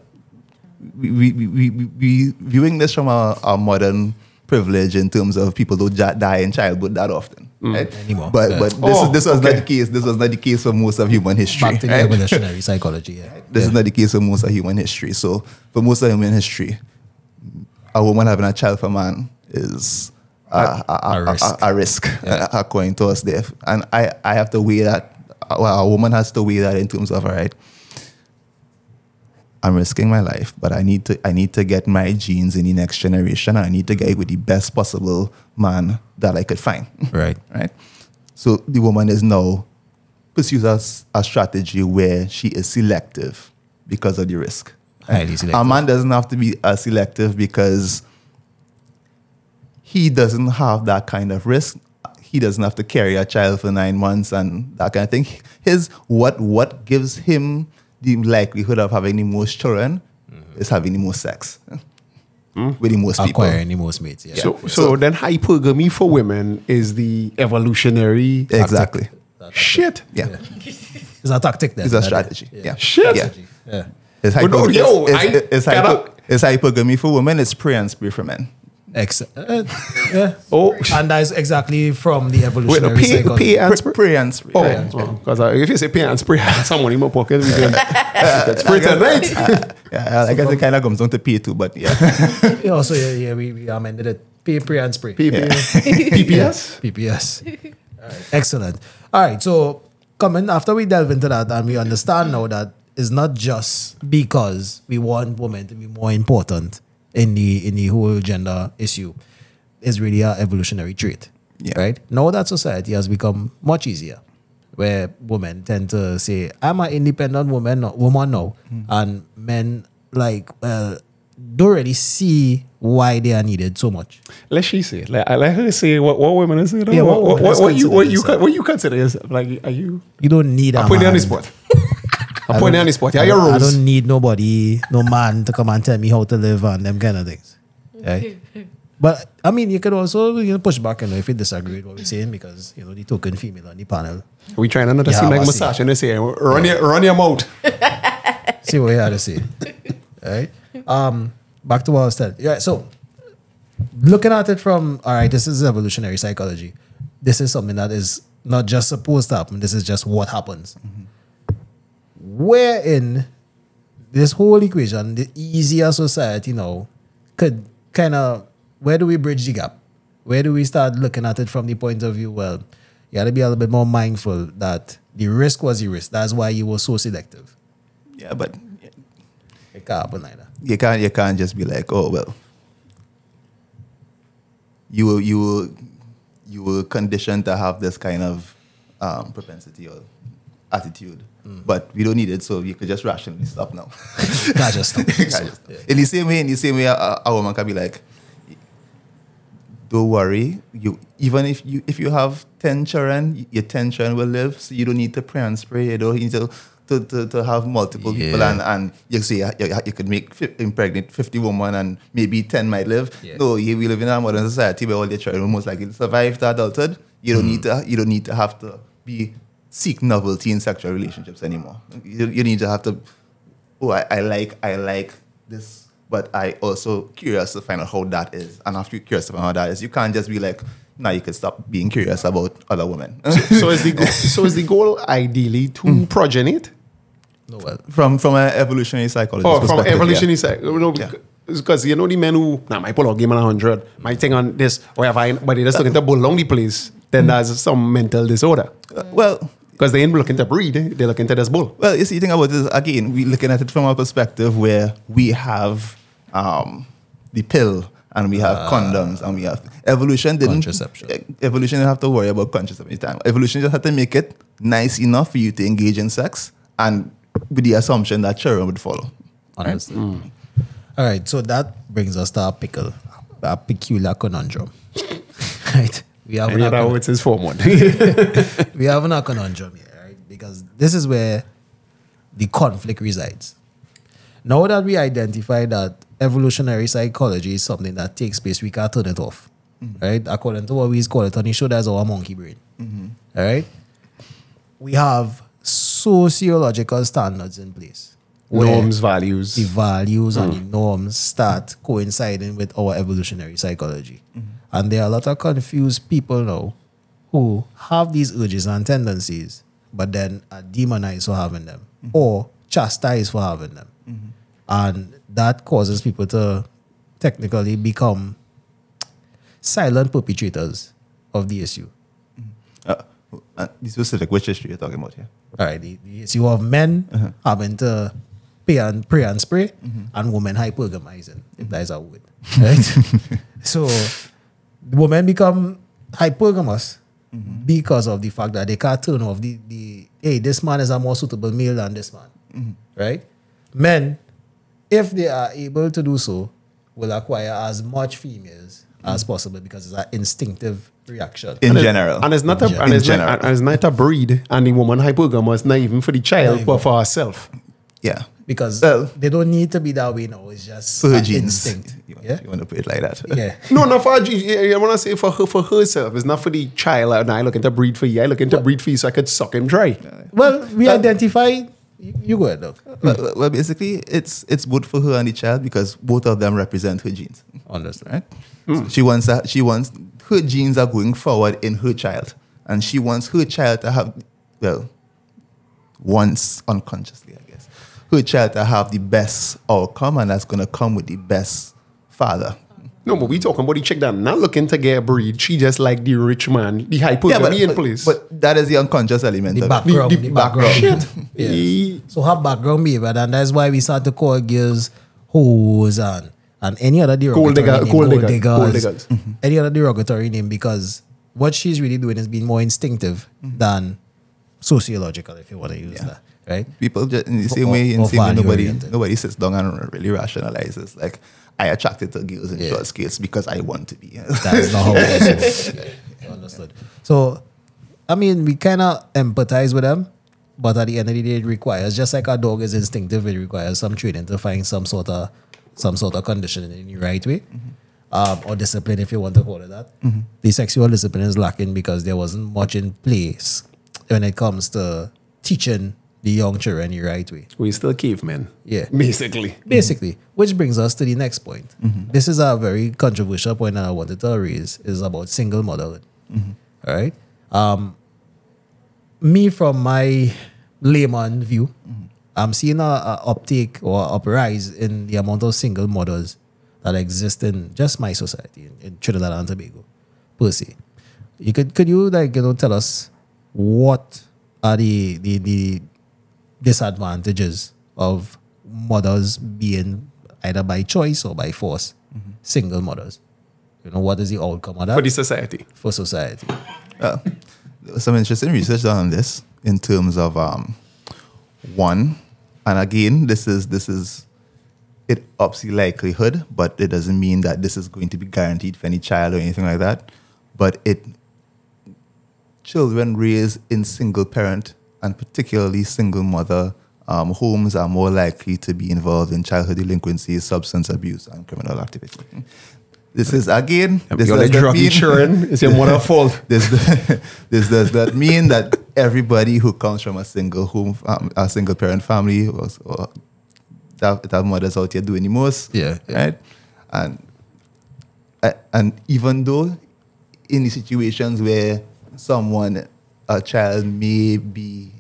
we, we, we, we, viewing this from our, a modern privilege in terms of people don't ja- die in childhood that often, right? Mm. Anymore, But yeah. but this, Oh, is, this was okay. not the case. This was not the case for most of human history. Back to right? evolutionary psychology. Yeah. This is not the case for most of human history. So for most of human history, a woman having a child for a man is a, a, a, A a- risk. a- a risk, uh, according to us there. And I, I have to weigh that, well, a woman has to weigh that in terms of, all right, I'm risking my life, but I need to I need to get my genes in the next generation. And I need to get with the best possible man that I could find. Right. right? So the woman is now pursues a strategy where she is selective because of the risk. Highly A selective. man doesn't have to be uh, selective because he doesn't have that kind of risk. He doesn't have to carry a child for nine months and that kind of thing. His what what gives him the likelihood of having the most children is having the most sex hmm? with the most people. Acquiring the most mates. Yeah. So, so, then hypergamy for women is the evolutionary Exactly. shit. Yeah. It's a tactic then. It's a strategy. Yeah. Shit. Yeah. Yeah. It's, But no, yo, it's, I it's, it's, hypo- it's hypergamy for women. It's pray and spray for men. Ex- uh, yeah. Oh, And that's exactly from the wait, evolutionary no, pay, psychology. pay and Pre- spray. Pray and spray. Oh, because if you say pay and spray, someone in my pocket, we can, we can spray tonight. Yeah, I guess it kind of comes down to pay too, but yeah. Yeah, so yeah, yeah, we, we amended it. Pay, pray, and spray. PPS. PPS. All right, excellent. All right, so coming after we delve into that and we understand now that it's not just because we want women to be more important in the in the whole gender issue. It's really a evolutionary trait. Yeah. Right? Now that society has become much easier, where women tend to say, I'm an independent woman no- woman now. Hmm. And men like well don't really see why they are needed so much. Let she say. Let, let her say what, what women are saying. Yeah, what, what what, women what, you what you what you consider yourself? Like, are you? You don't need a I'm putting you on the man. spot. I'm putting you on the spot. Yeah, your don't, I don't need nobody, no man to come and tell me how to live and them kind of things. Right? But I mean, you could also you know, push back and if you disagree with what we're saying because you know the token female on the panel. We trying to not to Yeah, seem like I massage and they say run your run your mouth. See what you had to say. right? Um, back to what I was telling. Yeah, so looking at it from all right, this is evolutionary psychology. This is something that is not just supposed to happen. This is just what happens. Where in this whole equation, the easier society now could kind of where do we bridge the gap? Where do we start looking at it from the point of view? Well, you got to be a little bit more mindful that the risk was the risk. That's why you were so selective. yeah, but It can't happen like that. you can't you can't just be like, oh well. You will you will you were conditioned to have this kind of um, propensity or attitude, but we don't need it, so we could just rationally stop now. Can't just stop. Can't just- In the same way, in the same way, a, a woman can be like, "Don't worry, you even if you if you have ten children, your ten children will live, so you don't need to pray and spray. You don't need to." To, to, to have multiple people and, and you see you, you, could make impregnate 50 women and maybe 10 might live. Yeah. No, you, we live in a modern society where all your children will most likely survive to adulthood. You don't mm. need to you don't need to have to be seek novelty in sexual relationships anymore. You, you need to have to oh, I, I like I like this, but I also curious to find out how that is. And after you're curious to find out how that is, you can't just be like, now you can stop being curious about other women. so is the goal, so is the goal ideally to Hmm. progenate? No, well, from from an evolutionary psychologist Oh, from perspective, evolutionary yeah. side. No, Yeah. because you know the men who nah, my pull out game on hundred, my thing on this, or if I but they just looking to bull along the place, then there's some mental disorder. Uh, well, Because they ain't looking to breed, eh? they're looking to just bull. Well, you see, the thing about this, again, we're looking at it from a perspective where we have um, the pill and we have condoms and we have evolution didn't Contraception. eh, evolution didn't have to worry about contraception time. Evolution just had to make it nice enough for you to engage in sex and with the assumption that children would follow. Understood. All right, so that brings us to a pickle, a peculiar conundrum. right? We have, And an yet how it's his form one. we have a conundrum here, right? Because this is where the conflict resides. Now that we identify that evolutionary psychology is something that takes place, we can't turn it off. Mm-hmm. Right? According to what we call it on the show, that's our monkey brain. Mm-hmm. All right? We have sociological standards in place. Norms, values. the values and the mm. norms start coinciding with our evolutionary psychology. Mm-hmm. And there are a lot of confused people now who have these urges and tendencies, but then are demonized for having them mm-hmm. or chastised for having them. Mm-hmm. And that causes people to technically become silent perpetrators of the issue. Mm-hmm. Uh, uh, the specific which issue you're talking about here? All right, the, the issue of men uh-huh. having to pay and pray and spray, and women hypergamizing, if that is a word. Right? so, women become hypergamous mm-hmm. because of the fact that they can't turn off the, the hey, this man is a more suitable male than this man. Mm-hmm. Right? Men, if they are able to do so, will acquire as much females as mm-hmm. possible because it's an instinctive reaction. In And it- general. And it's not a, In and it's not, and it's not a breed, and the woman hypergamous, not even for the child, but for herself. yeah. Because Well- they don't need to be that way now. It's just For her genes. instinct. You want, Yeah, you want to put it like that? yeah. No, not for her. I want to say for her, for herself. It's not for the child. And I looking to breed for you. I looking to breed for you so I could suck him dry. Well, we identify. You, you go ahead, though. well, well, basically, it's it's both for her and the child because both of them represent her genes, Understand? right? So hmm. she wants that. She wants her genes are going forward in her child, and she wants her child to have, well, once unconsciously, I guess, her child to have the best outcome, and that's gonna come with the best father. No, but we talking about the chick that not looking to get a breed. She just like the rich man, the hypergamy in but, place. but that is the unconscious element The of background. The- The, the background. Shit. Yes. So her background behavior, and that's why we start to call girls hoes and and any other derogatory digger- name, gold gold digger- gold diggers, diggers. Mm-hmm. any other derogatory name, because what she's really doing is being more instinctive mm-hmm. than sociological, if you want to use Yeah. that, right? People just in the same or- way, in the same way, nobody value-oriented. nobody sits down and really rationalizes like I attracted to girls in Yeah. short skirts because I want to be. That's not how it is. Yeah, Understood. So, I mean, we kind of empathize with them, but at the end of the day, it requires just like a dog is instinctive, it requires some training to find some sort of some sort of conditioning in the right way, um, or discipline, if you want to call it that. The sexual discipline is lacking because there wasn't much in place when it comes to teaching the young children the right way. we still cavemen. Yeah. Basically. Basically, which brings us to the next point. Mm-hmm. This is a very controversial point that I wanted to raise is about single motherhood. Mm-hmm. All right. Um, me from my layman view, mm-hmm. I'm seeing a, a uptake or uprise in the amount of single mothers that exist in just my society in, in Trinidad and Tobago, per se. You could could you like you know tell us what are the the, the disadvantages of mothers being either by choice or by force single mothers? You know what is the outcome of that For the society. for society? Uh, there was some interesting research done on this in terms of um, one, and again, this is this is it ups the likelihood, but it doesn't mean that this is going to be guaranteed for any child or anything like that. But it children raised in single parent and particularly single mother um, homes are more likely to be involved in childhood delinquency, substance abuse, and criminal activity. This is again. This does druggy mean- children. It's your mother's fault. this, this does not mean that everybody who comes from a single home, um, a single parent family, or, or that, that mothers out here doing the most, Yeah, yeah. right? And and even though in the situations where someone, a child may be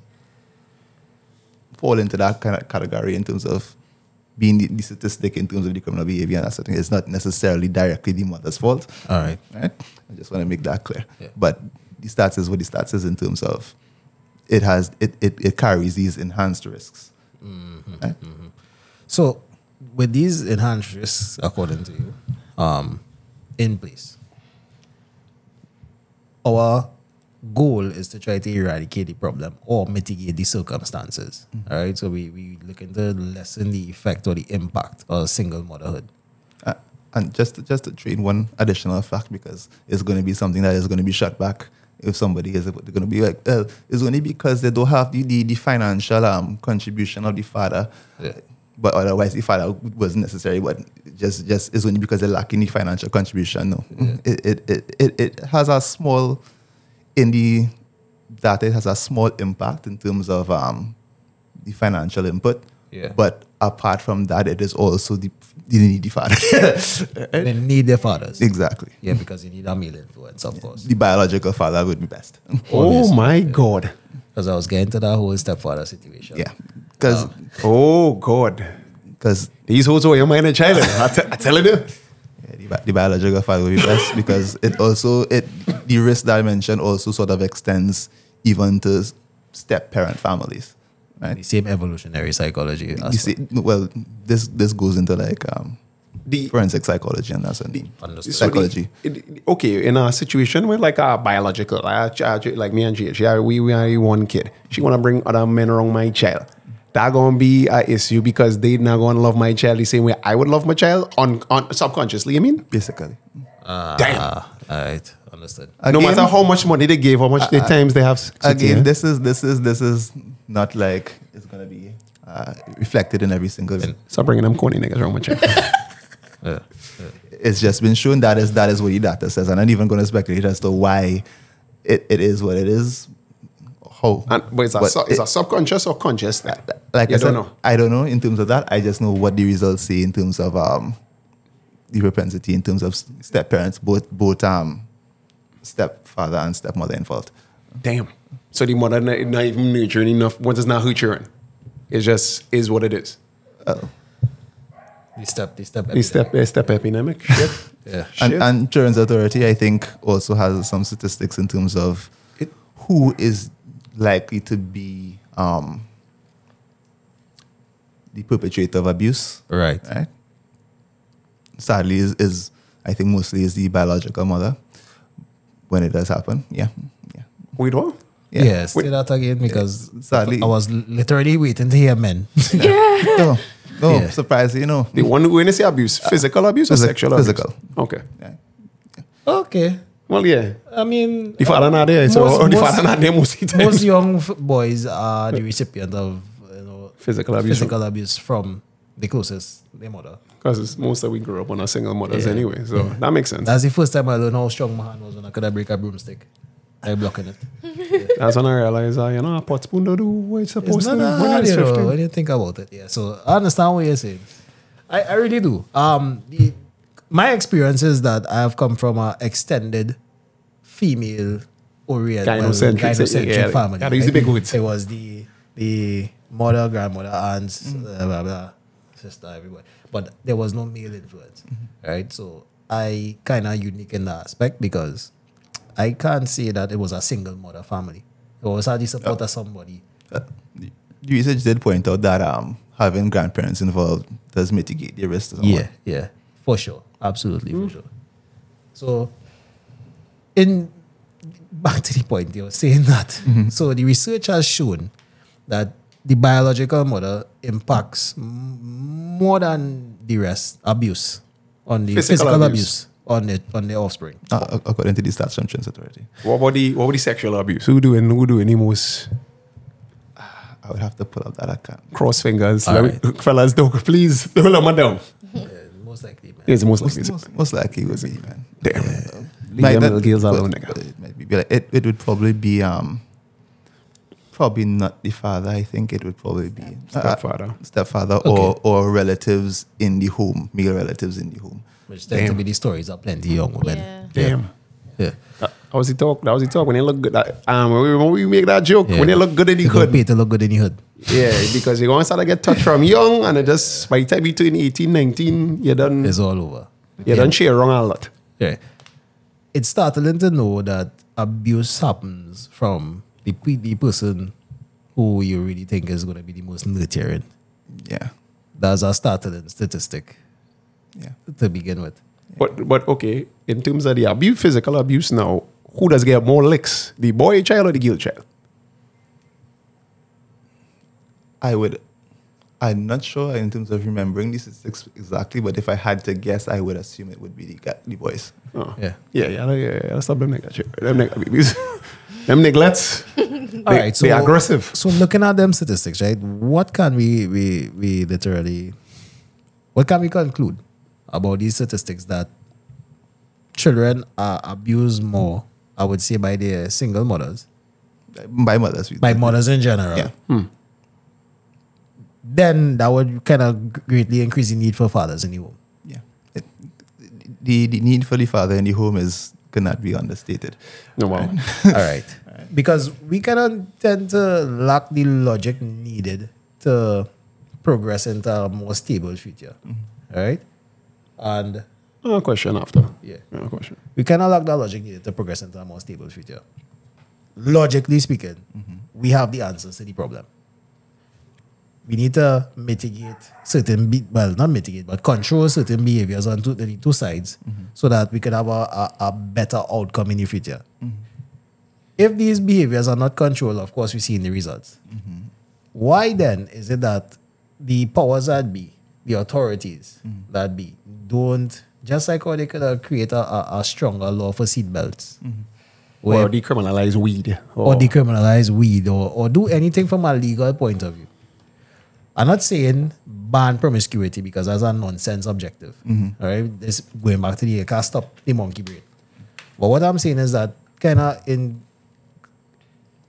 fall into that kind of category in terms of being the, the statistic in terms of the criminal behavior and that sort of thing, it's not necessarily directly the mother's fault All right. right? I just want to make that clear. Yeah. But the stats is what the stats is in terms of it has it it, it carries these enhanced risks. Right? So, with these enhanced risks, according to you, um, in place, our goal is to try to eradicate the problem or mitigate the circumstances. All right. So we we looking to lessen the effect or the impact of single motherhood. Uh, and just to, just to train one additional fact because it's going to be something that is going to be shut back if somebody is going to be like, it's only because they don't have the, the, the financial um, contribution of the father. Yeah. But otherwise, the father wasn't necessary. But just just it's only because they're lacking the financial contribution. No, it, it, it, it, it has a small in the data. It has a small impact in terms of um, the financial input, Yeah. But apart from that, it is also the the needy father. They need their fathers. exactly. Yeah, because you need a male influence, of course. The biological father would be best. Oh my God. Because I was getting to that whole stepfather situation. yeah, because Oh God. because These hoes are your minor child. I t- I telling you. Yeah, the, the biological father will be best because it also it the risk dimension also sort of extends even to step parent families, Right? The same evolutionary psychology. You see, well, this this goes into like um, The forensic psychology and that's and Understood. So the- psychology. it- okay, in a situation where like a biological, like, uh, like me and Jay, she are, we we are one kid. She wanna bring other men around my child. That gonna be a issue because they not gonna love my child the same way I would love my child on, on subconsciously. I mean, basically. damn. Ah, all right. Understood. no matter how much money they gave, how much the times they have. s- Again, yeah. this is this is this is not like it's gonna be uh, reflected in every single. Thing. Stop bringing them corny niggas around my child. Yeah. It's just been shown that is that is what the data says. I'm not even going to speculate as to why it, it is what it is. How, And, but it's a, but su- it's it- a subconscious or conscious. Like, like I said, don't know. I don't know in terms of that. I just know what the results say in terms of um, the propensity in terms of step parents, both both um, stepfather and stepmother involved. Damn. So the mother not, not even nurturing enough. Once it's not her children, it just is what it is. Oh. The step, the step. The step, step epidemic. Shit. Yeah. Shit. And, and Children's Authority, I think, also has some statistics in terms of It- who is likely to be um, the perpetrator of abuse. Right. Right. Sadly, is, is I think mostly is the biological mother when it does happen. Yeah. Yeah. Wait, what? Yeah. Yeah. say that again because Sadly- I was literally waiting to hear men. No, no, Yeah. surprise you know. The one when you say abuse, physical abuse or physi- sexual abuse? physical. Okay. Yeah. okay. Well, yeah. I mean, The father not there, so most- or the father not there most times. most young f- boys are the recipient of you know Physical abuse. physical abuse from the closest their mother. Because most of we grew up on a single mothers Yeah. anyway, so that makes sense. That's the first time I learned how strong my hand was when I could have break a broomstick. I blocking it. That's when I realized, uh, you know, a pot spoon to do what it's supposed It's to do when you know, 15. when you think about it. Yeah. So I understand what you're saying. I, I really do. Um, the, my experience is that I have come from an extended female oriented Gynocentric, well, gynocentric yeah, yeah. family. Gotta the big words. It was the the mother, grandmother, aunts, Mm. uh, blah, blah, sister, everybody. But there was no male influence, Mm-hmm. right? So I kind of unique in that aspect because I can't say that it was a single mother family. It was had the support of somebody. Uh, the the research did point out that um, having grandparents involved does mitigate the risk. somewhat. Yeah, yeah, for sure, absolutely for hmm. sure. So, in back to the point, you were saying that. Mm-hmm. So the research has shown that the biological mother impacts m- more than the rest abuse on the Physical physical, abuse. abuse. on the on the offspring. Uh, according to the stats from Children's Authority. What about the what about the sexual abuse? Who doing who doing the most ah, I would have to pull up that account. cross fingers? All Let Fellas, don't please don't let me down. Most likely, man. It's most Most, likely. most, most likely would be, man. Damn. Leave Might them little girls alone, nigga. It, might be, like- it, it would probably be um probably not the father. I think it would probably be uh, Stepfather. stepfather, or or relatives in the home, male relatives in the home. Which tend to be the stories of plenty young women. Yeah. Damn. Yeah. That was he talk. That was the talk. When they look good, that, um, when we, when we make that joke, Yeah. when they look good in the hood, pay to look good in the hood. yeah, because you're going to start to get touched from young, and it just by the time you turn 18, 19, you're done It's all over. You're done share wrong a lot. Yeah. It's startling to know that abuse happens from the, the person who you really think is going to be the most nurturing. Yeah, That's a startling statistic yeah. to begin with. But but okay, in terms of the abuse, physical abuse now, who does get more licks, the boy child or the girl child? I would. I'm not sure in terms of remembering this statistics exactly, but if I had to guess, I would assume it would be the, ga- the boys. Oh. Yeah. Yeah, yeah, yeah, yeah. Stop them niggas. shit. Them niggas abuse. them neglects. All right, so they aggressive. So looking at them statistics, right? What can we we we literally what can we conclude about these statistics that children are abused more, I would say, by their single mothers, By mothers. by mothers in general, Yeah. Hmm. then that would kind of greatly increase the need for fathers in the home. Yeah. It, the, the need for the father in the home is cannot be understated. No, wow. All right. Because we kind of tend to lack the logic needed to progress into a more stable future. Mm-hmm. All right. And No question after. yeah, No question. we kind of lack that logic needed to progress into a more stable future. Logically speaking, mm-hmm. we have the answers to the problem. We need to mitigate certain, be- well, not mitigate, but control certain behaviors on two, the two sides mm-hmm. so that we can have a, a, a better outcome in the future. Mm-hmm. If these behaviors are not controlled, of course, we see in the results. Why then is it that the powers that be, the authorities mm-hmm. that be, don't, just like how they could have created a, a, a stronger law for seatbelts, mm-hmm. where Or decriminalize weed. or decriminalize weed or, or do anything from a legal point of view. I'm not saying ban promiscuity because that's a nonsense objective. Mm-hmm. All right, this going back to the can't stop the monkey brain. But what I'm saying is that kind of in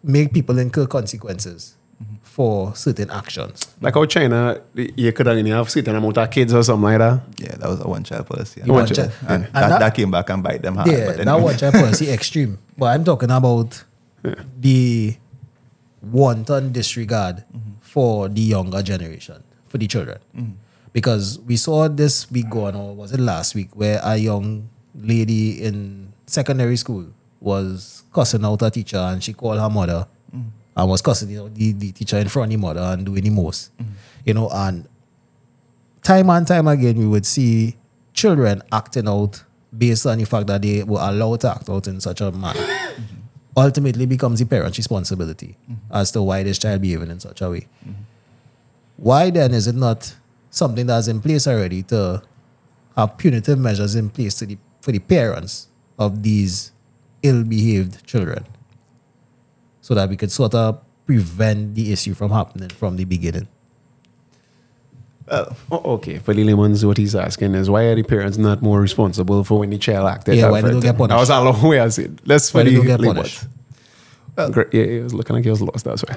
make people incur consequences for certain actions. Like how China, you could only have certain amount of kids or something like that. Yeah, that was a one child policy. One And, child, and yeah. that, And that- that came back and bite them hard. Yeah, but that anyway. one child policy extreme. But I'm talking about the wanton disregard for the younger generation, for the children. Mm-hmm. Because we saw this week going, or was it last week, where a young lady in secondary school was cussing out a teacher and she called her mother and was cussing you know, the, the teacher in front of the mother and doing the most. Mm-hmm. You know, and time and time again, we would see children acting out based on the fact that they were allowed to act out in such a manner. Mm-hmm. Ultimately, becomes the parent's responsibility mm-hmm. as to why this child behaving in such a way. Why then is it not something that's in place already to have punitive measures in place to the, for the parents of these ill-behaved children, so that we could sort of prevent the issue from happening from the beginning? Oh, okay. For the layman's, what he's asking is why are the parents not more responsible for when the child acted? Yeah, why they for don't it? get punished? That was a long way I said. Let's for Why they the don't get layman's. punished? Great. Yeah, it was looking like he was lost. That's why.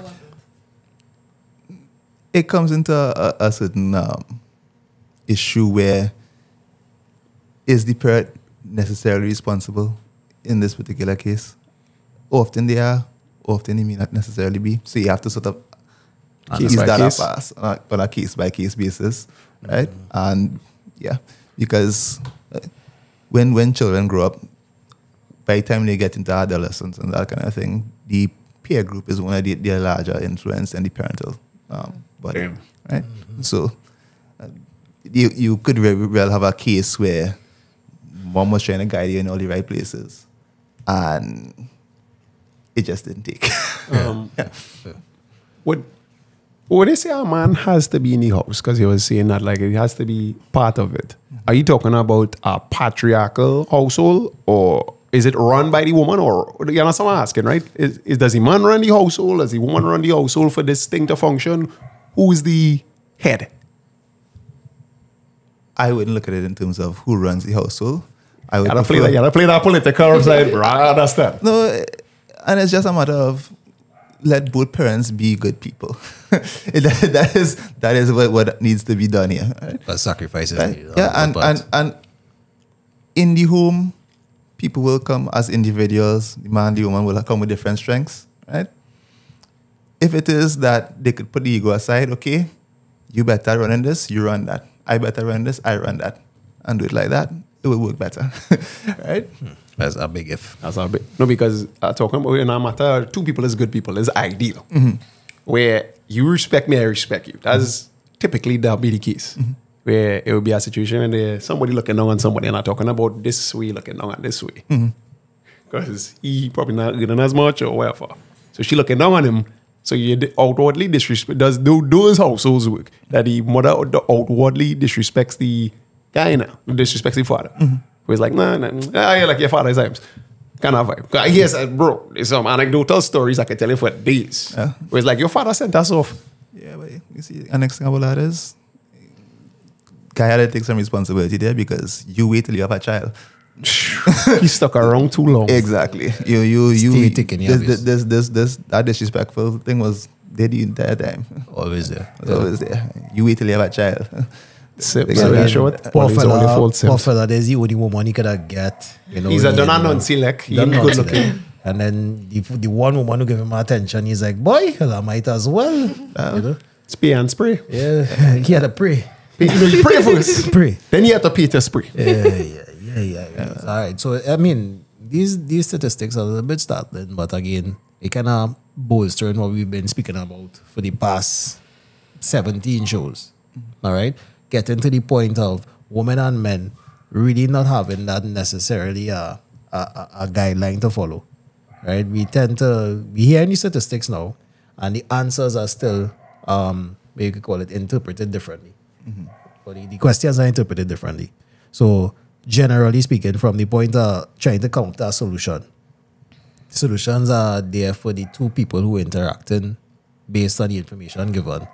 it comes into a, a certain um, issue where is the parent necessarily responsible in this particular case? Often they are, often they may not necessarily be. So you have to sort of Case use that case. up as on a, on a case by case basis, right? And yeah, because uh, when when children grow up, by the time they get into adolescence and that kind of thing, the peer group is one of the, their larger influence than the parental um, body, Damn. right? So uh, you you could very well have a case where mom was trying to guide you in all the right places, and it just didn't take. Um, Would would they say a man has to be in the house? Because he was saying that like it has to be part of it. Are you talking about a patriarchal household or is it run by the woman or you what I'm asking, right? Is, is does the man run the household? Does the woman run the household for this thing to function? Who's the head? I wouldn't look at it in terms of who runs the household. I would gotta play that, you gotta play that political side, bro. I understand. No, and it's just a matter of let both parents be good people. that, that is that is what, what needs to be done here. Right? But sacrifices. Right? Yeah, and, and and in the home, people will come as individuals. The man, the woman will come with different strengths, right? If it is that they could put the ego aside, okay, you better run in this, you run that. I better run this, I run that, and do it like that. It will work better, right? That's a big if. That's a big no because uh, talking about in a matter two people is good people is ideal. Mm-hmm. Where you respect me, I respect you. That's mm-hmm. typically that be the case. Mm-hmm. Where it would be a situation where somebody looking down on somebody and not talking about this way, looking down on this way. Because he probably not getting as much or whatever. So she looking down on him. So you outwardly disrespect does do those households work that the mother outwardly disrespects the guy now, disrespects the father. Who is like, nah, nah, nah, ah, yeah, like your father's times. Kind of vibe. 'Cause Yes, uh, bro, there's some anecdotal stories I can tell you for days. Yeah. Where it's like, your father sent us off. Yeah, but you see, the next thing about that is, guy had to take some responsibility there because you wait till you have a child. he stuck around too long. Exactly. You, you, you. Stay ticking, yeah, this, this, this, this, this, that disrespectful thing was They the entire time. Always there. It's always there. You wait till you have a child. So, They so get yeah, rid- show it. Poor Well, he's only fella, full poor Sims. fella, there's the only woman he could have get. You know, He's a he- Donna you know, Nonsilek. He Done good looking. And then the, the one woman who gave him attention, he's like, boy, I might as well. Uh, you know? Spray and spray. Yeah, he had to pray. You know, you pray first. Pray. Then you have to pay to spray. Yeah, yeah, yeah, yeah. yeah. All right. So I mean, these these statistics are a little bit startling, but again, it kind of bolstering what we've been speaking about for the past seventeen shows. All right, getting to the point of women and men really not having that necessarily a a, a, guideline to follow. Right? We tend to we hear any statistics now, and the answers are still um, you could call it interpreted differently but the, the questions are interpreted differently. So generally speaking, from the point of trying to come up to a solution, solutions are there for the two people who are interacting based on the information given.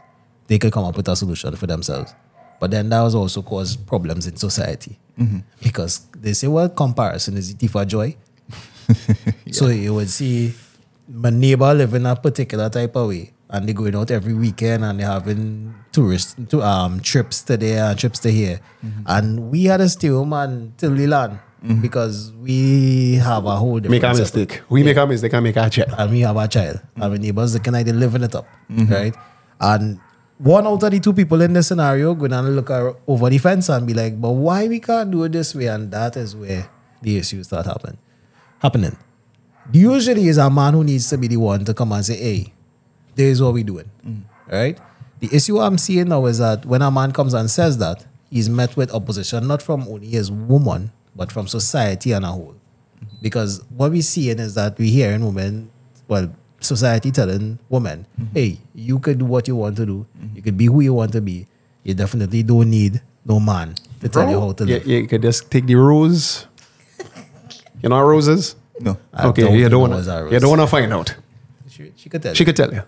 They could come up with a solution for themselves. But then that was also cause problems in society. Mm-hmm. Because they say, well, comparison is the thief of joy. So you would see my neighbor living a particular type of way and they're going out every weekend and they're having tourist to um trips to there and trips to here. Mm-hmm. And we had to stay home until we learn mm-hmm. because we have a whole different Make a setup. mistake. We make a mistake and make a check. And we have a child. And my neighbors looking like they're living it up. Right? And one out of the two people in this scenario going to look over the fence and be like, but why we can't do it this way? And that is where the issues start happen, happening. Usually is a man who needs to be the one to come and say, hey, this is what we're doing. Right? The issue I'm seeing now is that when a man comes and says that, he's met with opposition not from only his woman, but from society and a whole. Because what we're seeing is that we're hearing women, well, society telling women, hey, you could do what you want to do. You could be who you want to be. You definitely don't need no man to tell you how to Yeah, live. yeah, you could just take the rose. You know roses? No. I okay, don't you don't know want what's a to. rose. You don't want to find out. She, she could tell She you. could tell you.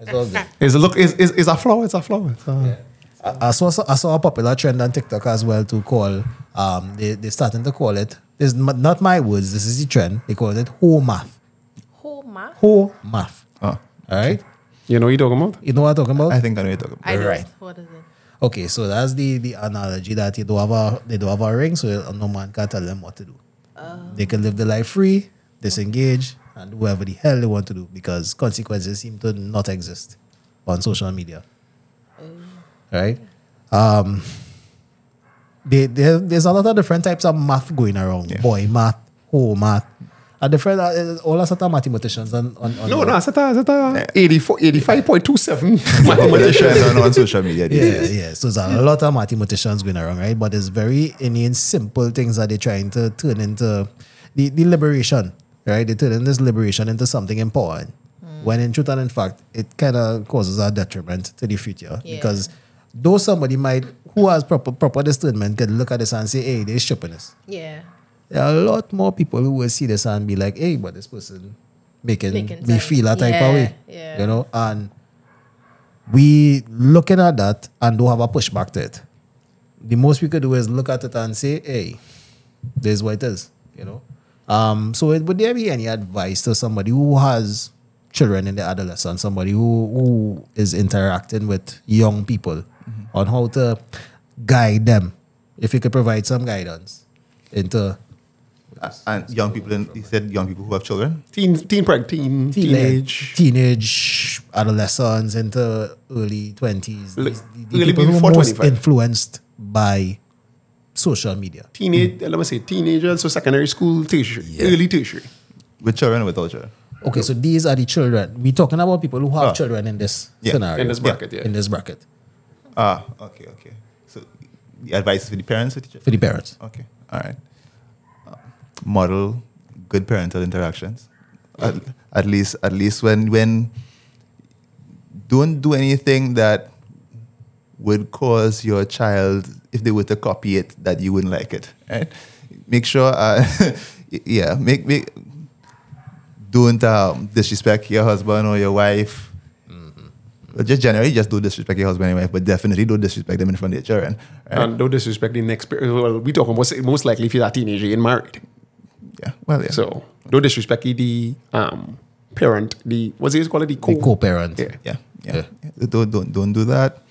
It's all good. It's a look. It's, it's, it's a flower. It's a flower. It's a, I, I saw I saw a popular trend on TikTok as well to call um they they starting to call it this is not my words this is the trend they call it whole math Whole math? whole math Oh, all right You know what you're talking about? you know what I'm talking about I think I know what you're talking about. I don't. Right. What is it? okay so that's the the analogy that you don't have a they don't have a ring so no man can tell them what to do they can live their life free disengage and do whatever the hell they want to do because consequences seem to not exist on social media right um they, there, there's a lot of different types of math going around. Yeah. Boy math, whole math. A different, uh, all a set of mathematicians on, on, on No, no, it's a, it's a 84, 85.27 Mathematicians on, on social media these Yeah, yeah. So there's a lot of mathematicians going around, right? But it's very inane, simple things that they're trying to turn into the, the liberation, right? They turn in this liberation into something important. When in truth and in fact, it kind of causes a detriment to the future. Yeah. Because though somebody might, who has proper, proper discernment, can look at this and say, hey, they're stripping us. Yeah. There are a lot more people who will see this and be like, hey, but this person making, Making me time. feel a type Yeah, of way. yeah. You know, and we looking at that and don't have a pushback to it. The most we could do is look at it and say, hey, this is what it is, you know. Um, so it, would there be any advice to somebody who has children in their adolescence, somebody who, who is interacting with young people on how to guide them? If you could provide some guidance into And young people, in, you said young people who have children. Teen, teen, preg, teen, teenage. teenage adolescents into early 20s. L- the, the early people who are most 25. influenced by social media. Teenage, let me say, teenagers, so secondary school, tertiary, early tertiary. With children or without children? Okay, so these are the children. We're talking about people who have Ah. children in this Yeah, scenario. in this bracket, yeah. In this bracket. Ah, okay, okay. So the advice is for the parents or teachers? For the parents. Okay, all right. Model good parental interactions. At, at least, at least when when don't do anything that would cause your child, if they were to copy it, that you wouldn't like it. Right? Make sure, uh, yeah, make make don't um, disrespect your husband or your wife. Well, Just generally, just don't disrespect your husband and wife, but definitely don't disrespect them in front of their children. Right? And don't disrespect the next per- Well, we talking most, most likely if you're a teenager, you're married. Yeah, well, yeah. So don't disrespect the um, parent, the what's it called? The, The co- co-parent. Yeah. Yeah, yeah. Don't don't don't do that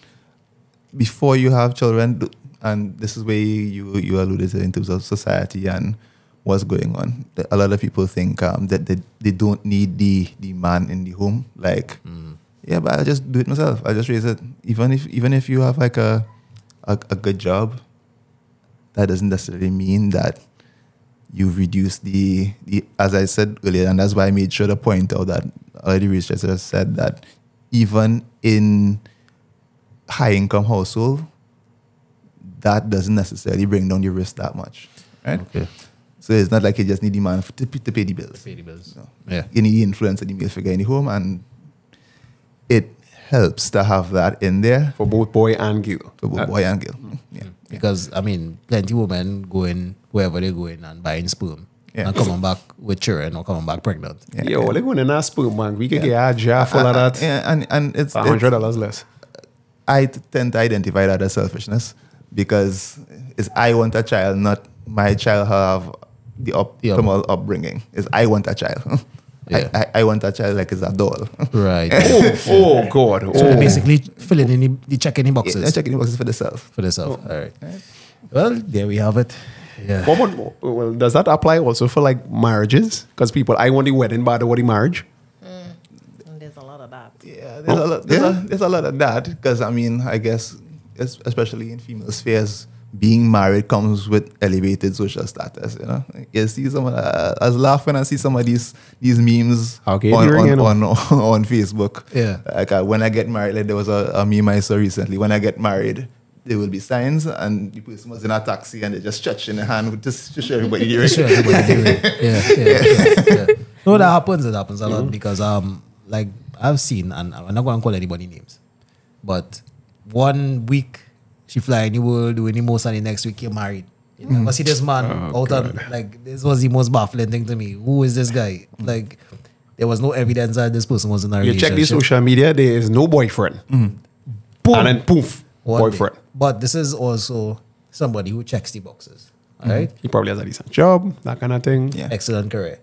before you have children. And this is where you you alluded to in terms of society and what's going on. A lot of people think um, that they, they don't need the the man in the home. Like, yeah, but I just do it myself. I just raise it. Even if even if you have like a a, a good job, that doesn't necessarily mean that you've reduced the, the as I said earlier, and that's why I made sure to point out that already researchers said that even in high income household, that doesn't necessarily bring down your risk that much. Right? Okay. So it's not like you just need the man to, to pay the bills. Pay the bills. No. Yeah. You need the influence of the male figure in the home and it helps to have that in there for both boy and girl. for both Uh, boy and girl. Yeah. Because I mean, plenty women go going wherever they're going and buying sperm Yeah. and coming back with children or coming back pregnant. Yeah, Yo, yeah. they going in a sperm bank. We could get a jar full of Uh, uh, that. Yeah, and, and it's, A hundred dollars less. I t- tend to identify that as selfishness because it's I want a child, not my child have the optimal upbringing. Is I want a child. Yeah. I, I, I want a child like it's a doll. Right. Oh, oh God. Oh. so they're basically filling in the, the checking in boxes Yeah, checking the boxes for themselves. for themselves. All right. Well, there we have it. Yeah. What would- well, does that apply also for like marriages? Because people, I want the wedding, but I don't want the marriage. And there's a lot of that. Yeah, there's, a, lot, there's, Yeah. a, there's a lot of that because I mean, I guess, es- especially in female spheres, being married comes with elevated social status. You know, you see some. Of the, I was laughing. I see some of these these memes Okay, on, you're on, on, on Facebook. Yeah. like uh, when I get married, like there was a, a meme I saw recently. When I get married. There will be signs, and the person was in a taxi, and they just stretching the hand just to show everybody here. Sure, everybody do it. Yeah, yeah, yeah, yeah. No, that happens. It happens a lot mm-hmm. because um, like I've seen, and I'm not going to call anybody names, but one week she fly in the world doing the most, and the next week you're married. You never mm. see this man oh, out on like this was the most baffling thing to me. Who is this guy? Mm. Like there was no evidence that this person was in a You relationship. check the social media, there is no boyfriend. Mm. Boom. And then poof, One day. boyfriend. But this is also somebody who checks the boxes. All right. He probably has a decent job, that kind of thing. Yeah. excellent career.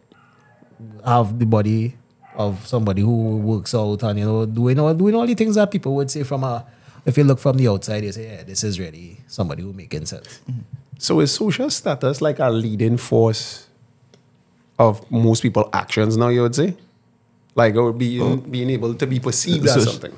Have the body of somebody who works out and you know doing all doing all the things that people would say from a if you look from the outside, you say, yeah, this is really somebody who making sense. Mm-hmm. So is social status like a leading force of most people actions now, you would say? Like or being being able to be perceived as So- something.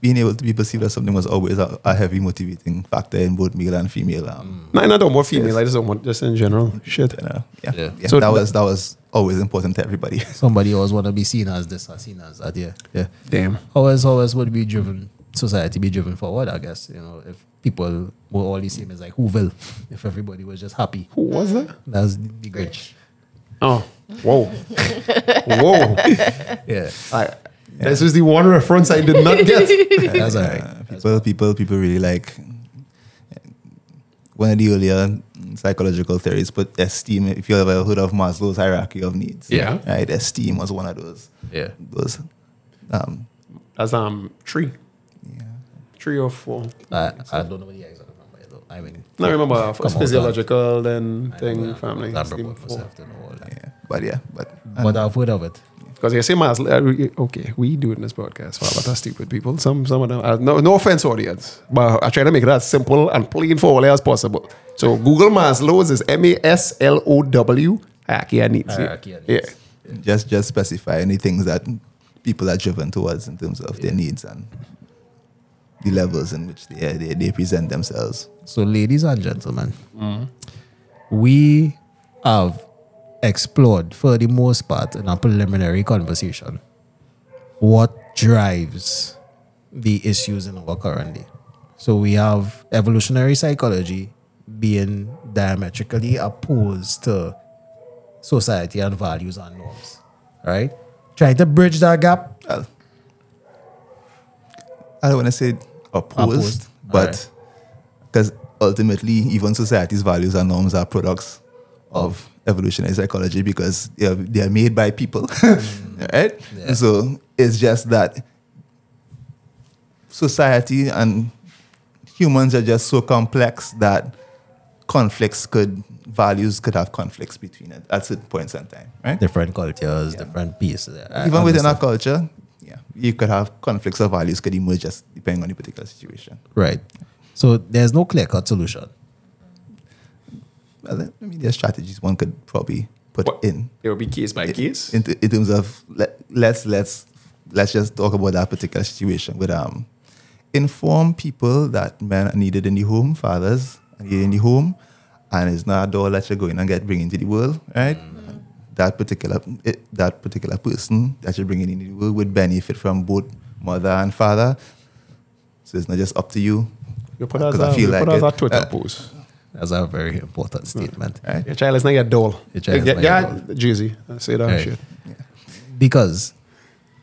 Being able to be perceived as something was always a, a heavy motivating factor in both male and female. Um, No, not about female, I just don't want just in general. Shit. you know, yeah, Yeah. yeah. So that that- was that was always important to everybody. Somebody always want to be seen as this or seen as that. Yeah, yeah. Damn. Always, always would be driven society be driven forward? I guess you know if people were all the same as like Whoville, if everybody was just happy. Who was that? That's the, the Grinch. Oh. Whoa. Whoa. Yeah, I, This is the one reference I did not get. that's all right. Uh, people, people, people really like one of the earlier psychological theories put esteem. If you ever heard of Maslow's hierarchy of needs, Yeah. right, esteem was one of those. Yeah. those. Um, That's um three. yeah. Three or four. I, I don't know what the exact number is. though. I mean, No, I remember come first out physiological, then I thing, know, family. I esteem, report four. myself to know all that. yeah, but yeah, but But I've heard of it. Because you say Maslow, uh, okay, we do it in this podcast. Wow, but that's stupid people. Some some of them, uh, no, no offense, audience, but I try to make it as simple and plain for all as possible. So Google Maslow's is M A S L O W hierarchy of needs. Hierarchy of Yeah. needs. just just specify any things that people are driven towards in terms of their needs and the levels in which they, they, they present themselves. So, ladies and gentlemen, hmm. we have explored for the most part in a preliminary conversation what drives the issues in our current day. So we have evolutionary psychology being diametrically opposed to society and values and norms. Right? Trying to bridge that gap. Well, I don't want to say opposed, Opposed. but because ultimately, even society's values and norms are products of evolutionary psychology because they are, they are made by people, mm. right? Yeah. So it's just that society and humans are just so complex that conflicts could values could have conflicts between it at certain points in time, right? Different cultures, different pieces. I Even within our culture, yeah, you could have conflicts of values could emerge just depending on the particular situation. Right. So there's no clear cut solution. Well, I mean, there's strategies one could probably put What- in. It will be case by case. in, in terms of let, let's let's let's just talk about that particular situation with um inform people that men are needed in the home, fathers are needed in the home, and it's not a door that you're going and get bring into the world, right? That particular it, that particular person that you're bringing in the world would benefit from both mother and father. So it's not just up to you. You put as 'Cause I a, feel you put like as a it. Twitter Uh, post. That's a very important statement. Right? Your child is not your doll. Your child is yeah, not your yeah, doll. Jersey. I say that Right. shit. Because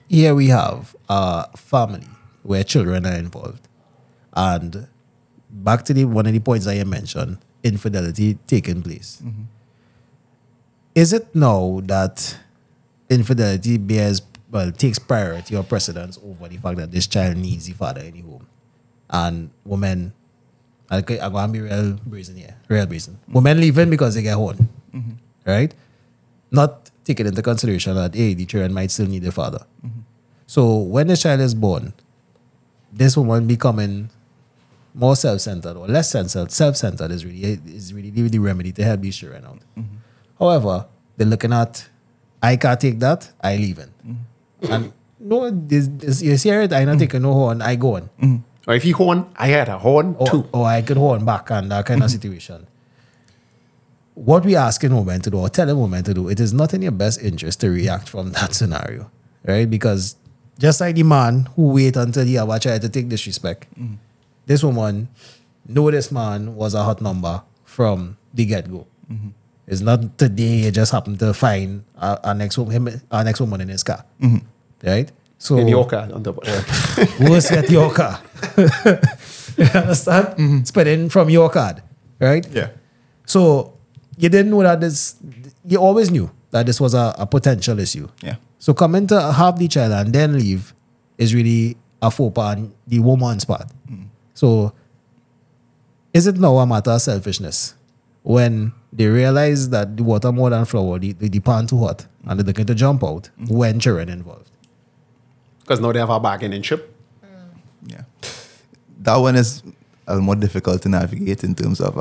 here we have a family where children are involved. And back to the one of the points I mentioned, infidelity taking place. Is it now that infidelity bears well takes priority or precedence over the fact that this child needs the father in the home? And women I I'm gonna be real brazen here, real brazen. Mm-hmm. Women leaving because they get horn. Mm-hmm. Right? Not taking into consideration that hey, the children might still need their father. Mm-hmm. So when the child is born, this woman becoming more self-centered or less self- self-centered is really is really the, the remedy to help these children out. However, they're looking at I can't take that, I leave it. Mm. And no, this, this, you see it, I not taking no horn, I go on. Mm. Or if he horn, I had a horn Or, too. or I could horn back and that kind of mm-hmm. situation. What we asking women to do or telling women to do, it is not in your best interest to react from that scenario, right? Because just like the man who wait until he have a child to take disrespect, mm-hmm. this woman know this man was a hot number from the get go. Mm-hmm. It's not today you just happen to find our, our next woman, him, our next woman in his car, mm-hmm. right? So In your car on the of Worse get your car. you understand? Mm-hmm. Spending from your card, right? Yeah. So you didn't know that this, you always knew that this was a, a potential issue. Yeah. So coming to have the child and then leave is really a faux pas on the woman's part. Mm. So is it now a matter of selfishness when they realize that the water more than flour, the, the, the pan too hot, and they're looking to jump out when children involved? Because now they have a bargaining chip. Yeah. That one is uh, more difficult to navigate in terms of,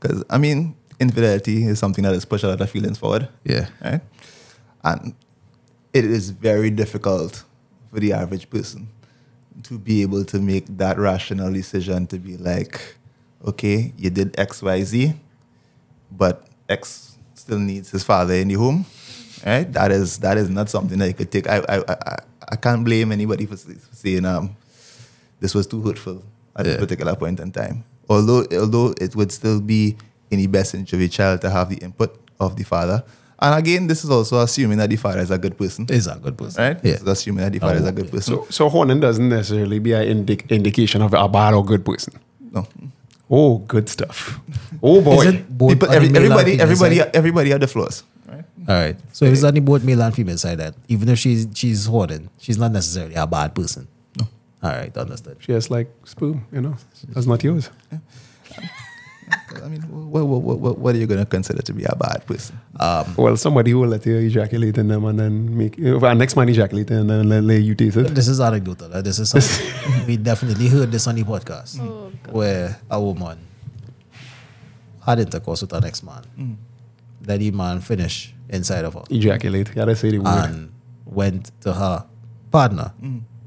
because I mean, infidelity is something that has pushed a lot of feelings forward. Yeah. Right? And it is very difficult for the average person to be able to make that rational decision to be like, okay, you did X, Y, Z, but X still needs his father in the home. Right? That is that is not something that you could take. I I I, I can't blame anybody for, for saying um this was too hurtful at Yeah. a particular point in time. Although although it would still be in the best interest of the child to have the input of the father. And again, this is also assuming that the father is a good person. Is a good person. Right? Yeah. This is assuming that the father is a good person. So, so horning doesn't necessarily be an indic- indication of a bad or good person. no. Oh, good stuff. Oh boy. Is it both People, every, everybody, everybody, side? everybody had the flaws. Right? All right. So if it's only both male and female side, that even if she's she's hoarding, she's not necessarily a bad person. No. All right, understood. She has like sperm, you know. That's not yours. I mean, what, what, what, what, what are you going to consider to be a bad person? Well, somebody who will let you ejaculate in them and then make uh, our next man ejaculate and then let, let you taste it. This is anecdotal. uh, This is something we definitely heard this on the podcast where a woman had intercourse with her next man. That the man finished inside of her Ejaculate. You gotta say the word. and went to her partner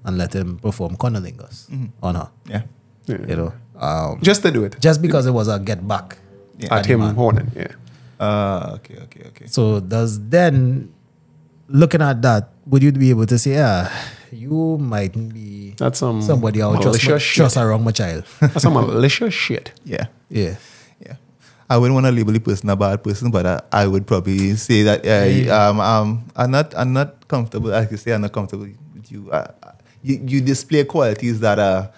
and let him perform cunnilingus on her. Yeah. You know, um, Just to do it. just because it was a get back. Yeah. At him man. horning, yeah. Uh, okay, okay, okay. So does then looking at that, would you be able to say, yeah, you might be That's some somebody out just, malicious just shit. around my child? That's some malicious shit. Yeah. yeah. Yeah. I wouldn't want to label the person a bad person, but I, I would probably say that uh, um, um, I'm not I'm not comfortable. I could say I'm not comfortable with you. Uh, you, you display qualities that are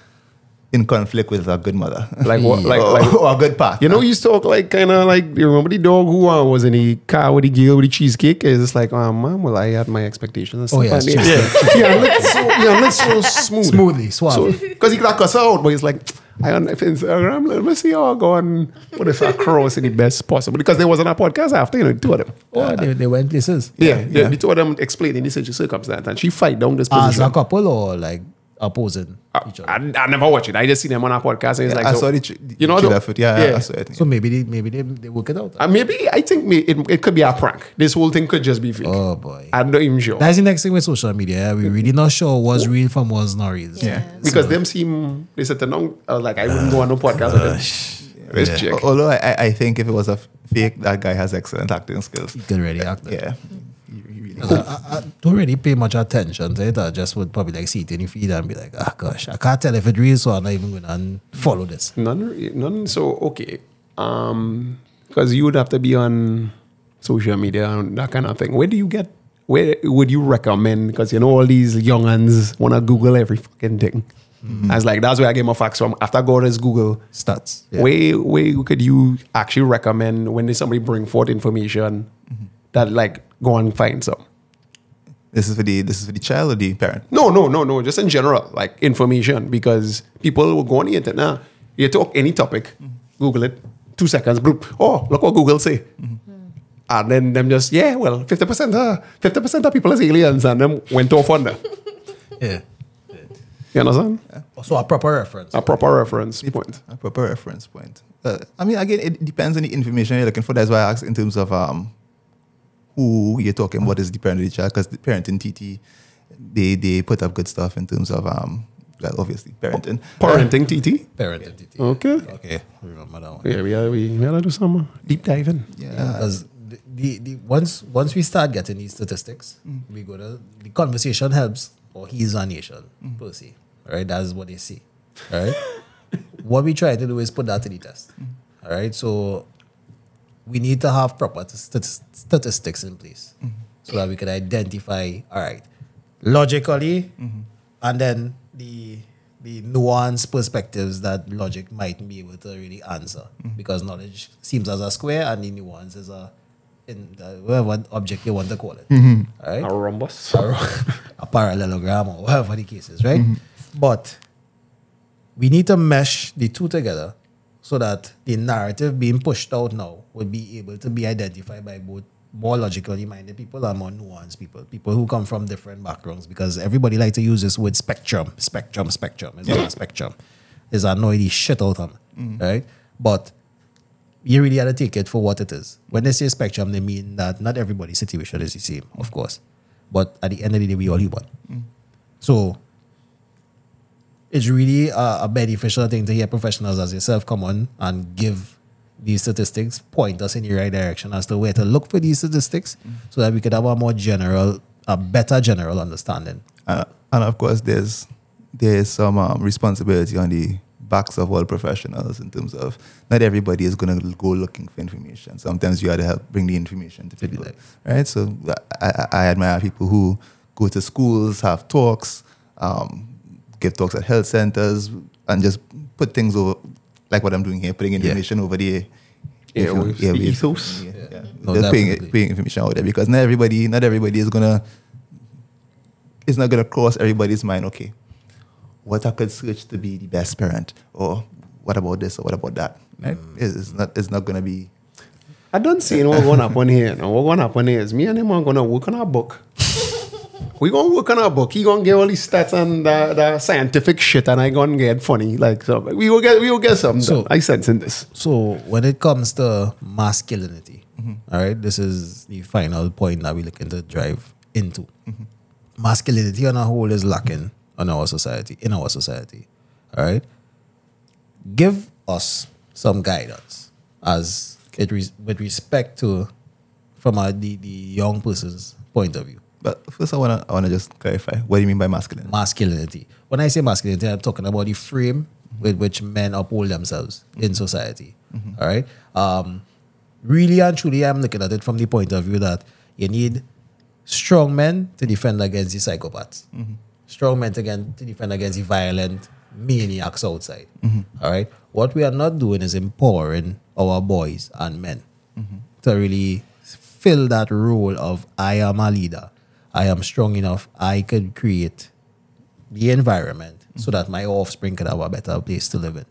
in conflict with a good mother, Like what? Like or, like or a good partner. You know, you used to talk like kind of like you remember the dog who uh, was in the car with the girl with the cheesecake. Is it's like, oh man, well I had my expectations. And Oh, stuff yes, like that. yeah, yeah, it's so yeah, it's so smooth, Smoothly, suave. because he could cuss her out, but he's like, I on Instagram, let me see how I go and put this across in the best possible. Because there wasn't a podcast after, you know, the two of them. Oh, they, they went places. Yeah, the, the two of them explaining the situ- circumstance. And she fight down this As position. a couple or like opposing each other. I, I never watch it. I just see them on a podcast. And it's Yeah, like, I so- saw the, tr- you know, trailer the- for it. Yeah, yeah. I saw it. So maybe they maybe they, they work it out. Uh, maybe I think me, it, it could be a prank. This whole thing could just be fake. oh boy. I'm not even sure. That's the next thing with social media. yeah. We really not sure what's real from what's not real. Yeah. because them seem they said no. I was like, I wouldn't go on no podcast with them. Where's yeah. Although I, I- I think if it was a fake, that guy has excellent acting skills. You can really act. Yeah. I, I, don't really pay much attention to it. I just would probably like see it in the feed and be like, ah, gosh, I can't tell if it's real, so I'm not even going to follow this. None, none. So okay, um, because you would have to be on social media and that kind of thing. Where do you get? Where would you recommend? Because you know all these younguns want to Google every fucking thing. I was like, that's where I get my facts from. After I go to Google, Stats. Yeah. where where could you actually recommend when somebody bring forth information that like go and find some? This is for the this is for the child or the parent. No, no, no, no. Just in general, like information, because people will go on the internet now. You talk any topic, Google it, two seconds, bloop. Oh, look what Google say. And then them just, yeah, well, 50%, uh, 50% of people is aliens, and them went off on that. Yeah. You understand? So a proper reference. A proper reference point. A proper reference point. Uh, I mean, again, it depends on the information you're looking for. That's why I asked in terms of um, who you're talking about is the parent of the child, because the parenting TT, they they put up good stuff in terms of um, well, obviously parenting. Parenting TT. Parent entity. Okay. Okay. Remember that one. Yeah, we, are, we, we gotta do some deep diving. Yeah. Because the, the, the once once we start getting these statistics, mm. we go to the conversation helps or he's a nation mm. per se. Right? That's what they see. Right? what we try to do is put that to the test. Mm. All right. So we need to have proper st- statistics in place. Mm-hmm. So that we can identify, all right, logically, mm-hmm. and then the the nuanced perspectives that logic might be able to really answer. Mm-hmm. Because knowledge seems as a square and the nuance is a in the, whatever object you want to call it. All right A rhombus. or a parallelogram or whatever the case is, right? But we need to mesh the two together so that the narrative being pushed out now would be able to be identified by both more logically minded people and more nuanced people, people who come from different backgrounds, because everybody like to use this word spectrum, spectrum, spectrum. It's not a spectrum. It's annoy the shit out of me, mm. right? But you really to take it for what it is. When they say spectrum, they mean that not everybody's situation is the same, of course. But at the end of the day, we all human. Mm. So it's really a, a beneficial thing to hear professionals as yourself come on and give these statistics, point us in the right direction as to where to look for these statistics so that we could have a more general, a better general understanding. Uh, and of course, there's there's some um, responsibility on the backs of all professionals in terms of not everybody is going to go looking for information. Sometimes you have to help bring the information to people, like- right? So I, I, I admire people who go to schools, have talks, um, give talks at health centers, and just put things over, like what I'm doing here, putting information over the Airwaves, the ethos. Yeah, yeah. No, just putting, definitely. putting information out there because not everybody, not everybody is gonna, it's not gonna cross everybody's mind. Okay, what I could search to be the best parent, or what about this, or what about that? Mm. Right? It's it's not, it's not gonna be. I don't see what's going to happen here. Now, what's going to happen here is me and him are going to work on our book. we going to work on our book. He going to get all these stats and the, the scientific shit, and I going to get funny. Like, so we will get, we will get something. So- I sense in this. So when it comes to masculinity, mm-hmm. all right, this is the final point that we're looking to drive into. Mm-hmm. Masculinity on a whole is lacking on our society, in our society. All right. Give us some guidance as it res- with respect to from a, the, the young person's point of view. But first, I wanna I wanna just clarify. What do you mean by masculine? masculinity. When I say masculinity, I'm talking about the frame with which men uphold themselves in mm-hmm. society. Mm-hmm. All right. Um, really and truly, I'm looking at it from the point of view that you need strong men to defend against the psychopaths, mm-hmm. strong men to, again, to defend against the violent maniacs outside. All right. What we are not doing is empowering our boys and men to really fill that role of I am a leader. I am strong enough. I could create the environment so that my offspring could have a better place to live in.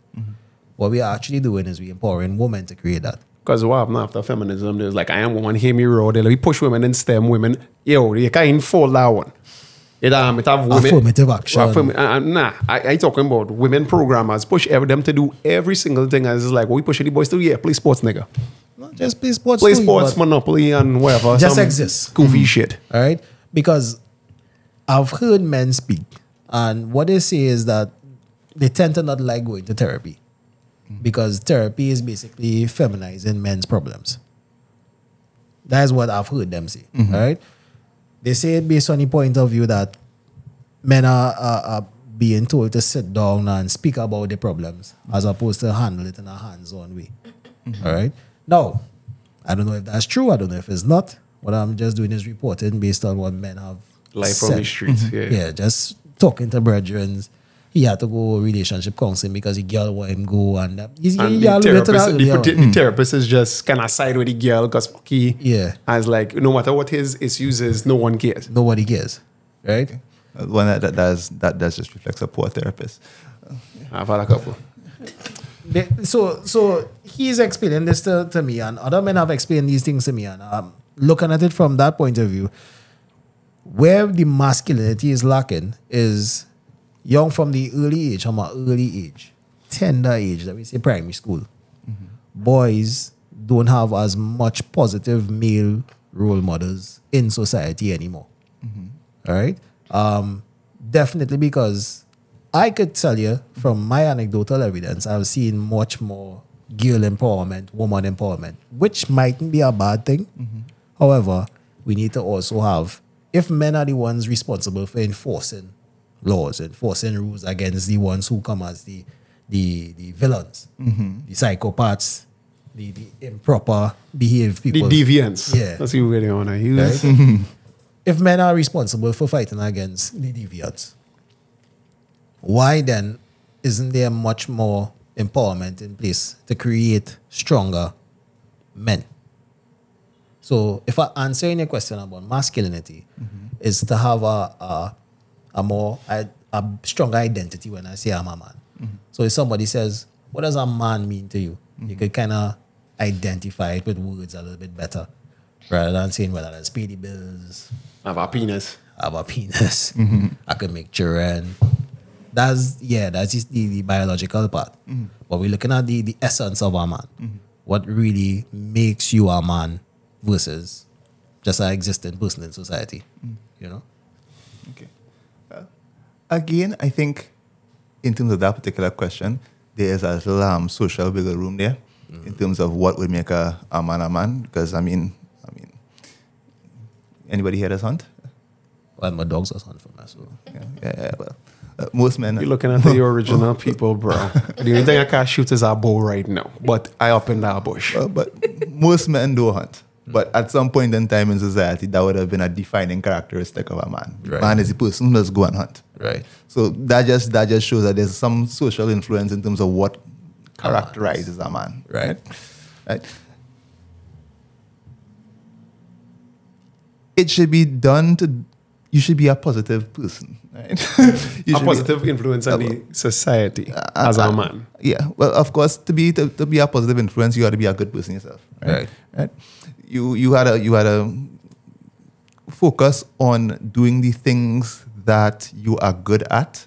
What we are actually doing is we empowering women to create that. Because what happened after feminism, there's like, I am woman, hear me roar. They like, we push women and STEM women. Yo, you can't fold that one. It, um, it have women. Affirmative action. Affirm- uh, uh, nah, I, I talking about women programmers push every, them to do every single thing. As it's like, what we pushing the boys to? Yeah, play sports, nigga. Not just play sports. Play too, sports, Monopoly, and whatever. Just some exists. Goofy shit. All right. Because I've heard men speak, and what they say is that they tend to not like going to therapy because therapy is basically feminizing men's problems. That is what I've heard them say. All right. They say it based on the point of view that men are, are, are being told to sit down and speak about the problems as opposed to handle it in a hands on way. Mm-hmm. All right. Now, I don't know if that's true. I don't know if it's not. What I'm just doing is reporting based on what men have Life on said. the streets. Yeah. Yeah, just talking to brethren. He had to go relationship counseling because the girl want him go and that. He's, And he the therapist, that the, earlier the therapist is just kind of side with the girl because he, Yeah. as like, no matter what his issues is, no one cares. Nobody cares. Right? Uh, One that, that does that does just reflects a poor therapist. I've had a couple. So so he's explaining this to, to me and other men have explained these things to me and um, looking at it from that point of view where the masculinity is lacking is young from the early age from an early age tender age that we say primary school. Mm-hmm. Boys don't have as much positive male role models in society anymore. Mm-hmm. All right um definitely because I could tell you from my anecdotal evidence, I've seen much more girl empowerment, woman empowerment, which mightn't be a bad thing. Mm-hmm. However, we need to also have, if men are the ones responsible for enforcing laws, enforcing rules against the ones who come as the the, the villains, mm-hmm. the psychopaths, the, the improper behaved people, The deviants. Yeah. That's what we really want to use. Right? Mm-hmm. if men are responsible for fighting against the deviants, why then isn't there much more empowerment in place to create stronger men? So, if I answering your question about masculinity, mm-hmm. is to have a a, a more a, a stronger identity when I say I'm a man. Mm-hmm. So, if somebody says, "What does a man mean to you?" you mm-hmm. could kind of identify it with words a little bit better, rather than saying whether that's pay the bills, Have a penis. have a penis, I could make children. That's yeah, that's just the, the biological part. But we're looking at the, the essence of a man. What really makes you a man versus just an existing person in society. You know? Okay. Uh, again, I think in terms of that particular question, there is a little um, social wiggle room there in terms of what would make a, a man a man. Because I mean, I mean, anybody here does hunt? Well, my dogs are son for me, so Yeah, yeah, yeah, well, uh, most men. You're looking at the original people, bro. the only thing I can shoot is a bow right now. But I up in that bush. Well, but most men do hunt. Mm. But at some point in time in society, that would have been a defining characteristic of a man. Right. Man is the person who does go and hunt. right. So that just that just shows that there's some social influence in terms of what characterizes a man. Right. Right. It should be done to. You should be a positive person. Right. You a should be- positive influence on the society uh, as a uh, man. yeah. Well, of course, to be to, to be a positive influence, you got to be a good person yourself. Right. Right. Right. You you had a you had a focus on doing the things that you are good at.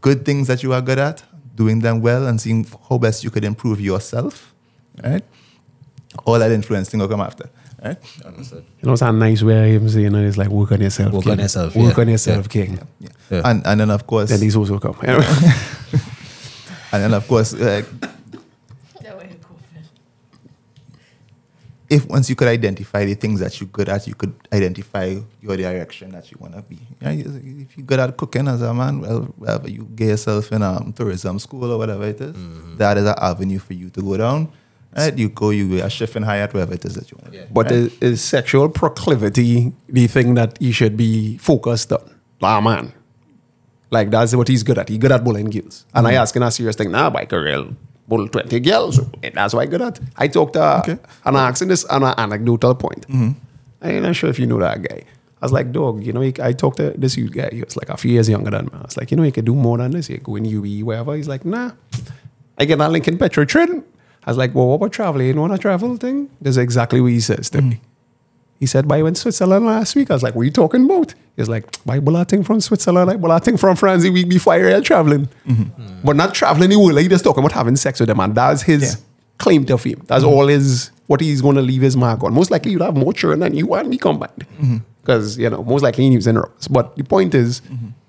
Good things that you are good at, doing them well, and seeing how best you could improve yourself. Right. All that influence thing will come after. Right. Understood. You know, it's a nice way of saying it. It's like work on yourself. Work king. on yourself, Work yeah. on yourself, Yeah. king. Yeah. Yeah. And and then of course Then these also come. Anyway. and then of course like if once you could identify the things that you're good at, you could identify your direction that you want to be. Yeah, if you're good at cooking as a man, well, wherever you get yourself in um, tourism school or whatever it is, that is an avenue for you to go down. Right? You go, you go a chef in Hyatt, wherever it is that you want to Yeah. be. But right? is, is sexual proclivity the thing that you should be focused on? Ah, man. Like, that's what he's good at. He's good at bullying girls. And I asking a serious thing, nah, biker girl, bull 20 girls. And that's why I got at. I talked to Okay. and I asking this on an anecdotal point. Mm-hmm. I ain't not sure if you know that guy. I was like, dog, you know, he, I talked to this youth guy. He was like a few years younger than me. I was like, you know, he could do more than this. You go in UWI, wherever. He's like, nah. I get that Lincoln Petrotrin. I was like, well, what about traveling? You know what a travel thing? That's exactly what he says to mm. me. He said, but I went to Switzerland last week. I was like, what are you talking about? He's like, why thing from Switzerland, I bought from France the week before I real traveling. Mm-hmm. But not traveling the world. Like, he just talking about having sex with them. And that's his Yeah. claim to fame. That's mm-hmm. all his, what he's going to leave his mark on. Most likely you'll have more children than you and me combined. Mm-hmm. Because, you know, most likely he was in Europe. But the point is,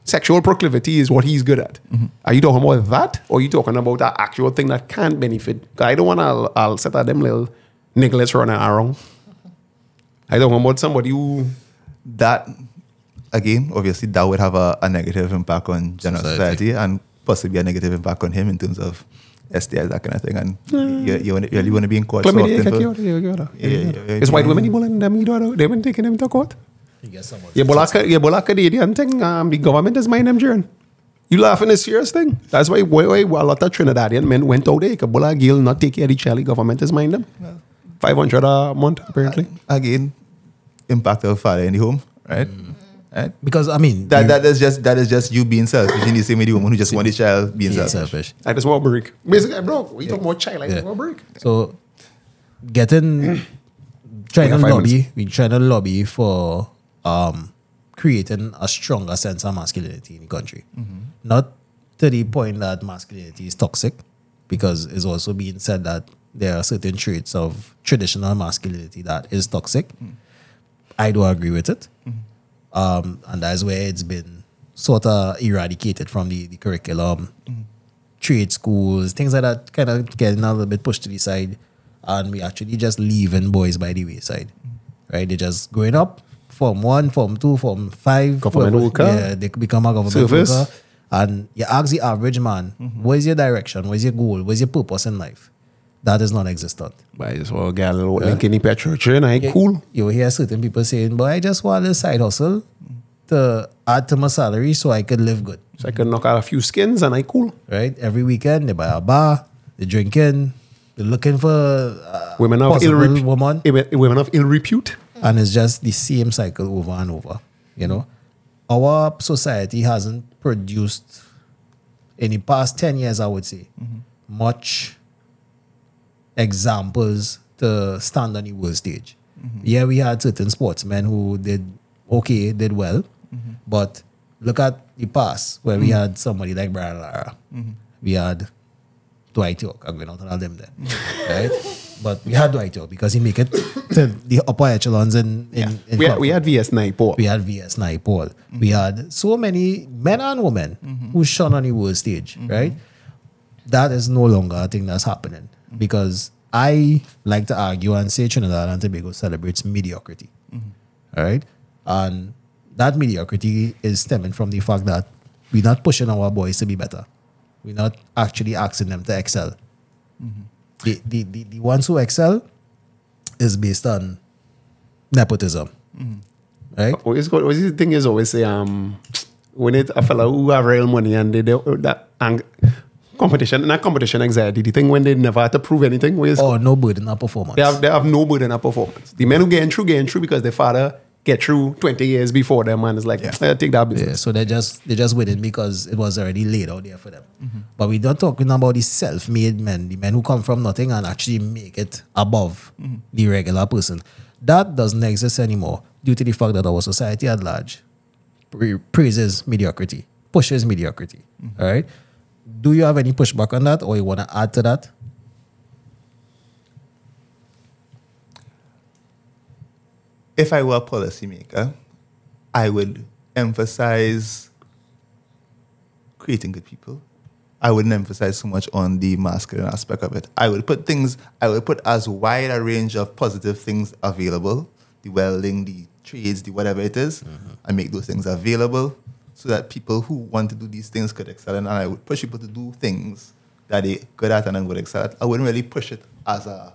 sexual proclivity is what he's good at. Are you talking about that? Or are you talking about that actual thing that can benefit? I don't want to, I'll, I'll set at them little Nicholas running around. I don't want about somebody who that again, obviously, that would have a, a negative impact on general Society. society. and possibly a negative impact on him in terms of STIs, that kind of thing. And you, you, wanna- you really want to be in court so often. kaki, for- yeah, It's white women, you bullying them, you know, they've been taking them to court. You get someone. Yeah, but like, yeah, but like Canadian thing, um, the government is minding them during. You laughing is serious thing. That's why, why, why a lot of Trinidadian men went out there. Kabula Gill not take care of the child. The government is mind them. 500 a month, apparently. Again, impact of father in the home, right? Mm. Mm. Right? Because I mean, That, that is just that is just you being selfish in the same way the woman who just want the child being being selfish. selfish. I just want a break. Basically, bro, we talk about child, I Yeah. just want a break. So getting trying to lobby, minutes. we trying to lobby for um creating a stronger sense of masculinity in the country. Mm-hmm. Not to the point that masculinity is toxic, because it's also being said that there are certain traits of traditional masculinity that is toxic. Mm. I do agree with it. Um, and that's where it's been sort of eradicated from the, the curriculum. Trade schools, things like that, kind of getting a little bit pushed to the side. And we actually just leaving boys by the wayside. Right? They're just growing up, form one, form two, form five. Government worker. Yeah, they become a government Service. worker. And you ask the average man, what is your direction? What is your goal? What is your purpose in life? That is non existent. But I just want to get a little link in eh? the Petrotrin. I cool. You hear certain people saying, but I just want a side hustle to add to my salary so I could live good. So I can knock out a few skins and I cool. Right? Every weekend they buy a bar, they're drinking, they're looking for uh, Women of ill repute. woman. Eh, women of ill repute. and it's just the same cycle over and over. You know, our society hasn't produced in the past ten years, I would say, mm-hmm. much examples to stand on the world stage. Mm-hmm. Yeah, we had certain sportsmen who did okay, did well, mm-hmm. but look at the past where we mm-hmm. had somebody like Brian Lara, we had Dwight Yorke. I'm going to tell them there, right? But we had Dwight Yorke because he make it to the upper echelons in in, in We had, we had VS Naipaul. We had VS Naipaul. We had so many men and women who shone on the world stage, right? That is no longer a thing that's happening because I like to argue and say Trinidad and Tobago celebrates mediocrity, mm-hmm. all right? And that mediocrity is stemming from the fact that we're not pushing our boys to be better. We're not actually asking them to excel. Mm-hmm. The, the, the, the ones who excel is based on nepotism, mm-hmm. right? Always go, always the thing is always say um when it a fellow who have real money and they do that ang- competition not competition anxiety the thing when they never had to prove anything where it's- or oh, no burden of performance. they have they have no burden of performance. The men who getting through getting through because their father get through twenty years before them and it's like "Eh, take that Yeah, business. so they just they just winning because it was already laid out there for them. Mm-hmm. But we're not talking about the self-made men, the men who come from nothing and actually make it above mm-hmm. the regular person. That doesn't exist anymore due to the fact that our society at large pra- praises mediocrity, pushes mediocrity. Mm-hmm. All right. Do you have any pushback on that, or you want to add to that? if I were a policymaker, I would emphasize creating good people. I wouldn't emphasize so much on the masculine aspect of it. I would put things, I would put as wide a range of positive things available the welding, the trades, the whatever it is, mm-hmm. I make those things available so that people who want to do these things could excel. And I would push people to do things that they good at and then would excel at. I wouldn't really push it as a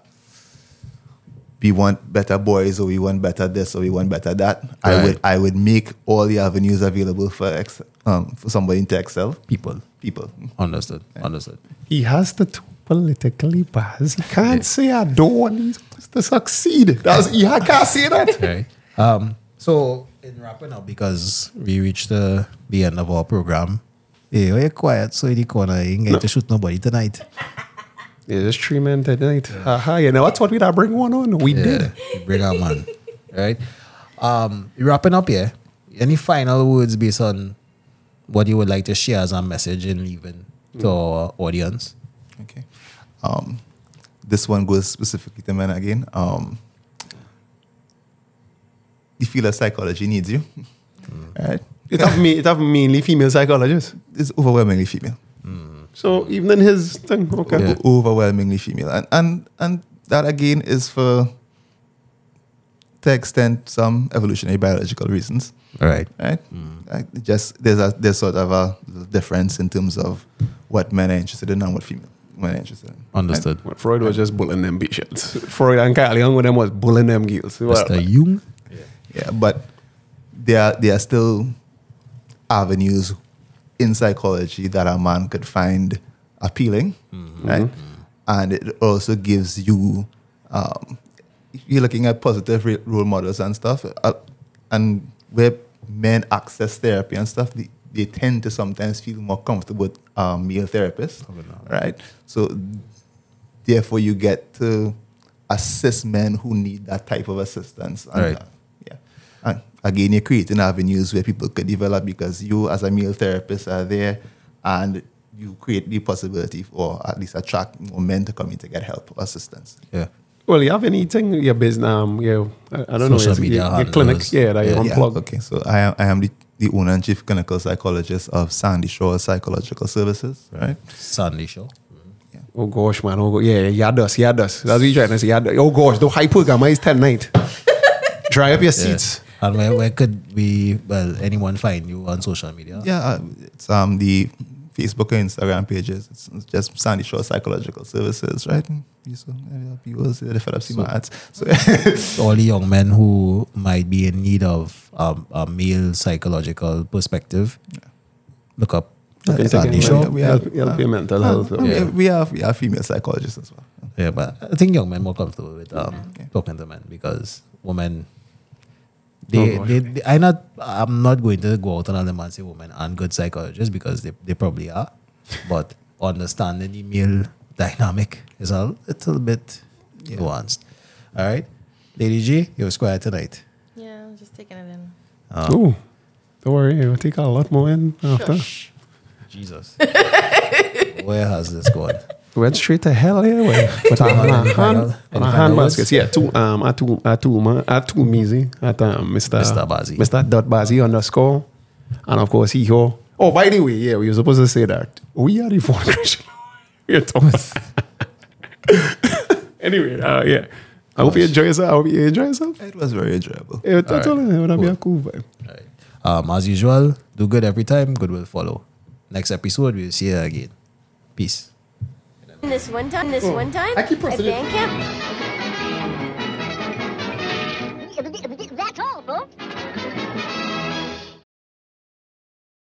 we want better boys or we want better this or we want better that. I would I would make all the avenues available for ex, um, for somebody to excel. People. People. Understood. Understood. He has the two politically bars. He can't say I don't want these to succeed. That's he can't say that. Okay. Um, so in wrapping up, because we reached the, the end of our program. Hey, why you quiet? So in the corner, you ain't going to shoot nobody tonight. Yeah, just three men tonight. Aha, you know, I thought we'd have bring one on. We did. Yeah, bring our man. Right? Um, wrapping up here. Any final words based on what you would like to share as a message in leaving to our audience? Okay. Um, this one goes specifically to men again. Um, you feel of psychology needs you, right? It have me. It have mainly female psychologists. It's overwhelmingly female. Mm. So even in his thing, okay. Yeah. O- overwhelmingly female, and and and that again is for to extent some evolutionary biological reasons, All right. right? Mm. Like just there's a there's sort of a difference in terms of what men are interested in and what female men are interested in. Understood. Well, Freud was just bullying them bitches. Freud and Carl Jung with them was bullying them girls. Well, Mr. Jung. Yeah, but there are, there are still avenues in psychology that a man could find appealing, right? And it also gives you, um, if you're looking at positive role models and stuff, uh, and where men access therapy and stuff, they, they tend to sometimes feel more comfortable with um, male therapists, right? So therefore, you get to assist men who need that type of assistance. Right. Again, you're creating avenues where people could develop because you, as a male therapist, are there and you create the possibility for at least attract more men to come in to get help or assistance. Yeah. well, you have anything your business? Um, your I, I don't Social know. media your, your clinic, yeah, that you Yeah. Okay, so I am, I am the, the owner and chief clinical psychologist of Sandy Shore Psychological Services, right? Sandy Show. Oh gosh, man. Oh, go- yeah, yeah, yadas, yadas. That's what you're trying to say. Yadas. Oh gosh, the hypergamma is 10 night. Dry up your seats. And where, where could we, well, anyone find you on social media? Yeah, uh, it's um the Facebook and Instagram pages. It's, it's just Sandy Shore Psychological Services, right? You so yeah, people see the fed up ads. So all the young men who might be in need of um, a male psychological perspective, look up Okay, Sandy second, Show. like, we have- help, help your mental Uh, health. I Yeah. we have we have female psychologists as well. Yeah, but I think young men more comfortable with um, talking to men because women. They, Oh, they, they, I not I'm not going to go out on them and say women aren't good psychologists because they, they probably are, but understanding the male dynamic is a little bit nuanced. All right, Lady G, you're square tonight. Yeah, I'm just taking it in. Oh, don't worry. It will take a lot more in after. Jesus, where has this gone? Went straight to hell anyway. But I Any hand, final- hand, any hand baskets. Yeah, two um at two at two ma- at two measy at um Mr. Mr. Bazzi. Mr. Dot Bazzi underscore. And of course he ho. Oh, by the way, yeah, we were supposed to say that. We are the phone Christian. We're Thomas. anyway, uh, yeah. I hope you enjoy yourself. I hope you enjoy yourself. It was very enjoyable. Yeah, that's all. It would be a cool vibe. Right. Um, as usual, do good every time. Good will follow. Next episode, we'll see you again. Peace. This one time, this oh. one time, I keep pressing at band camp.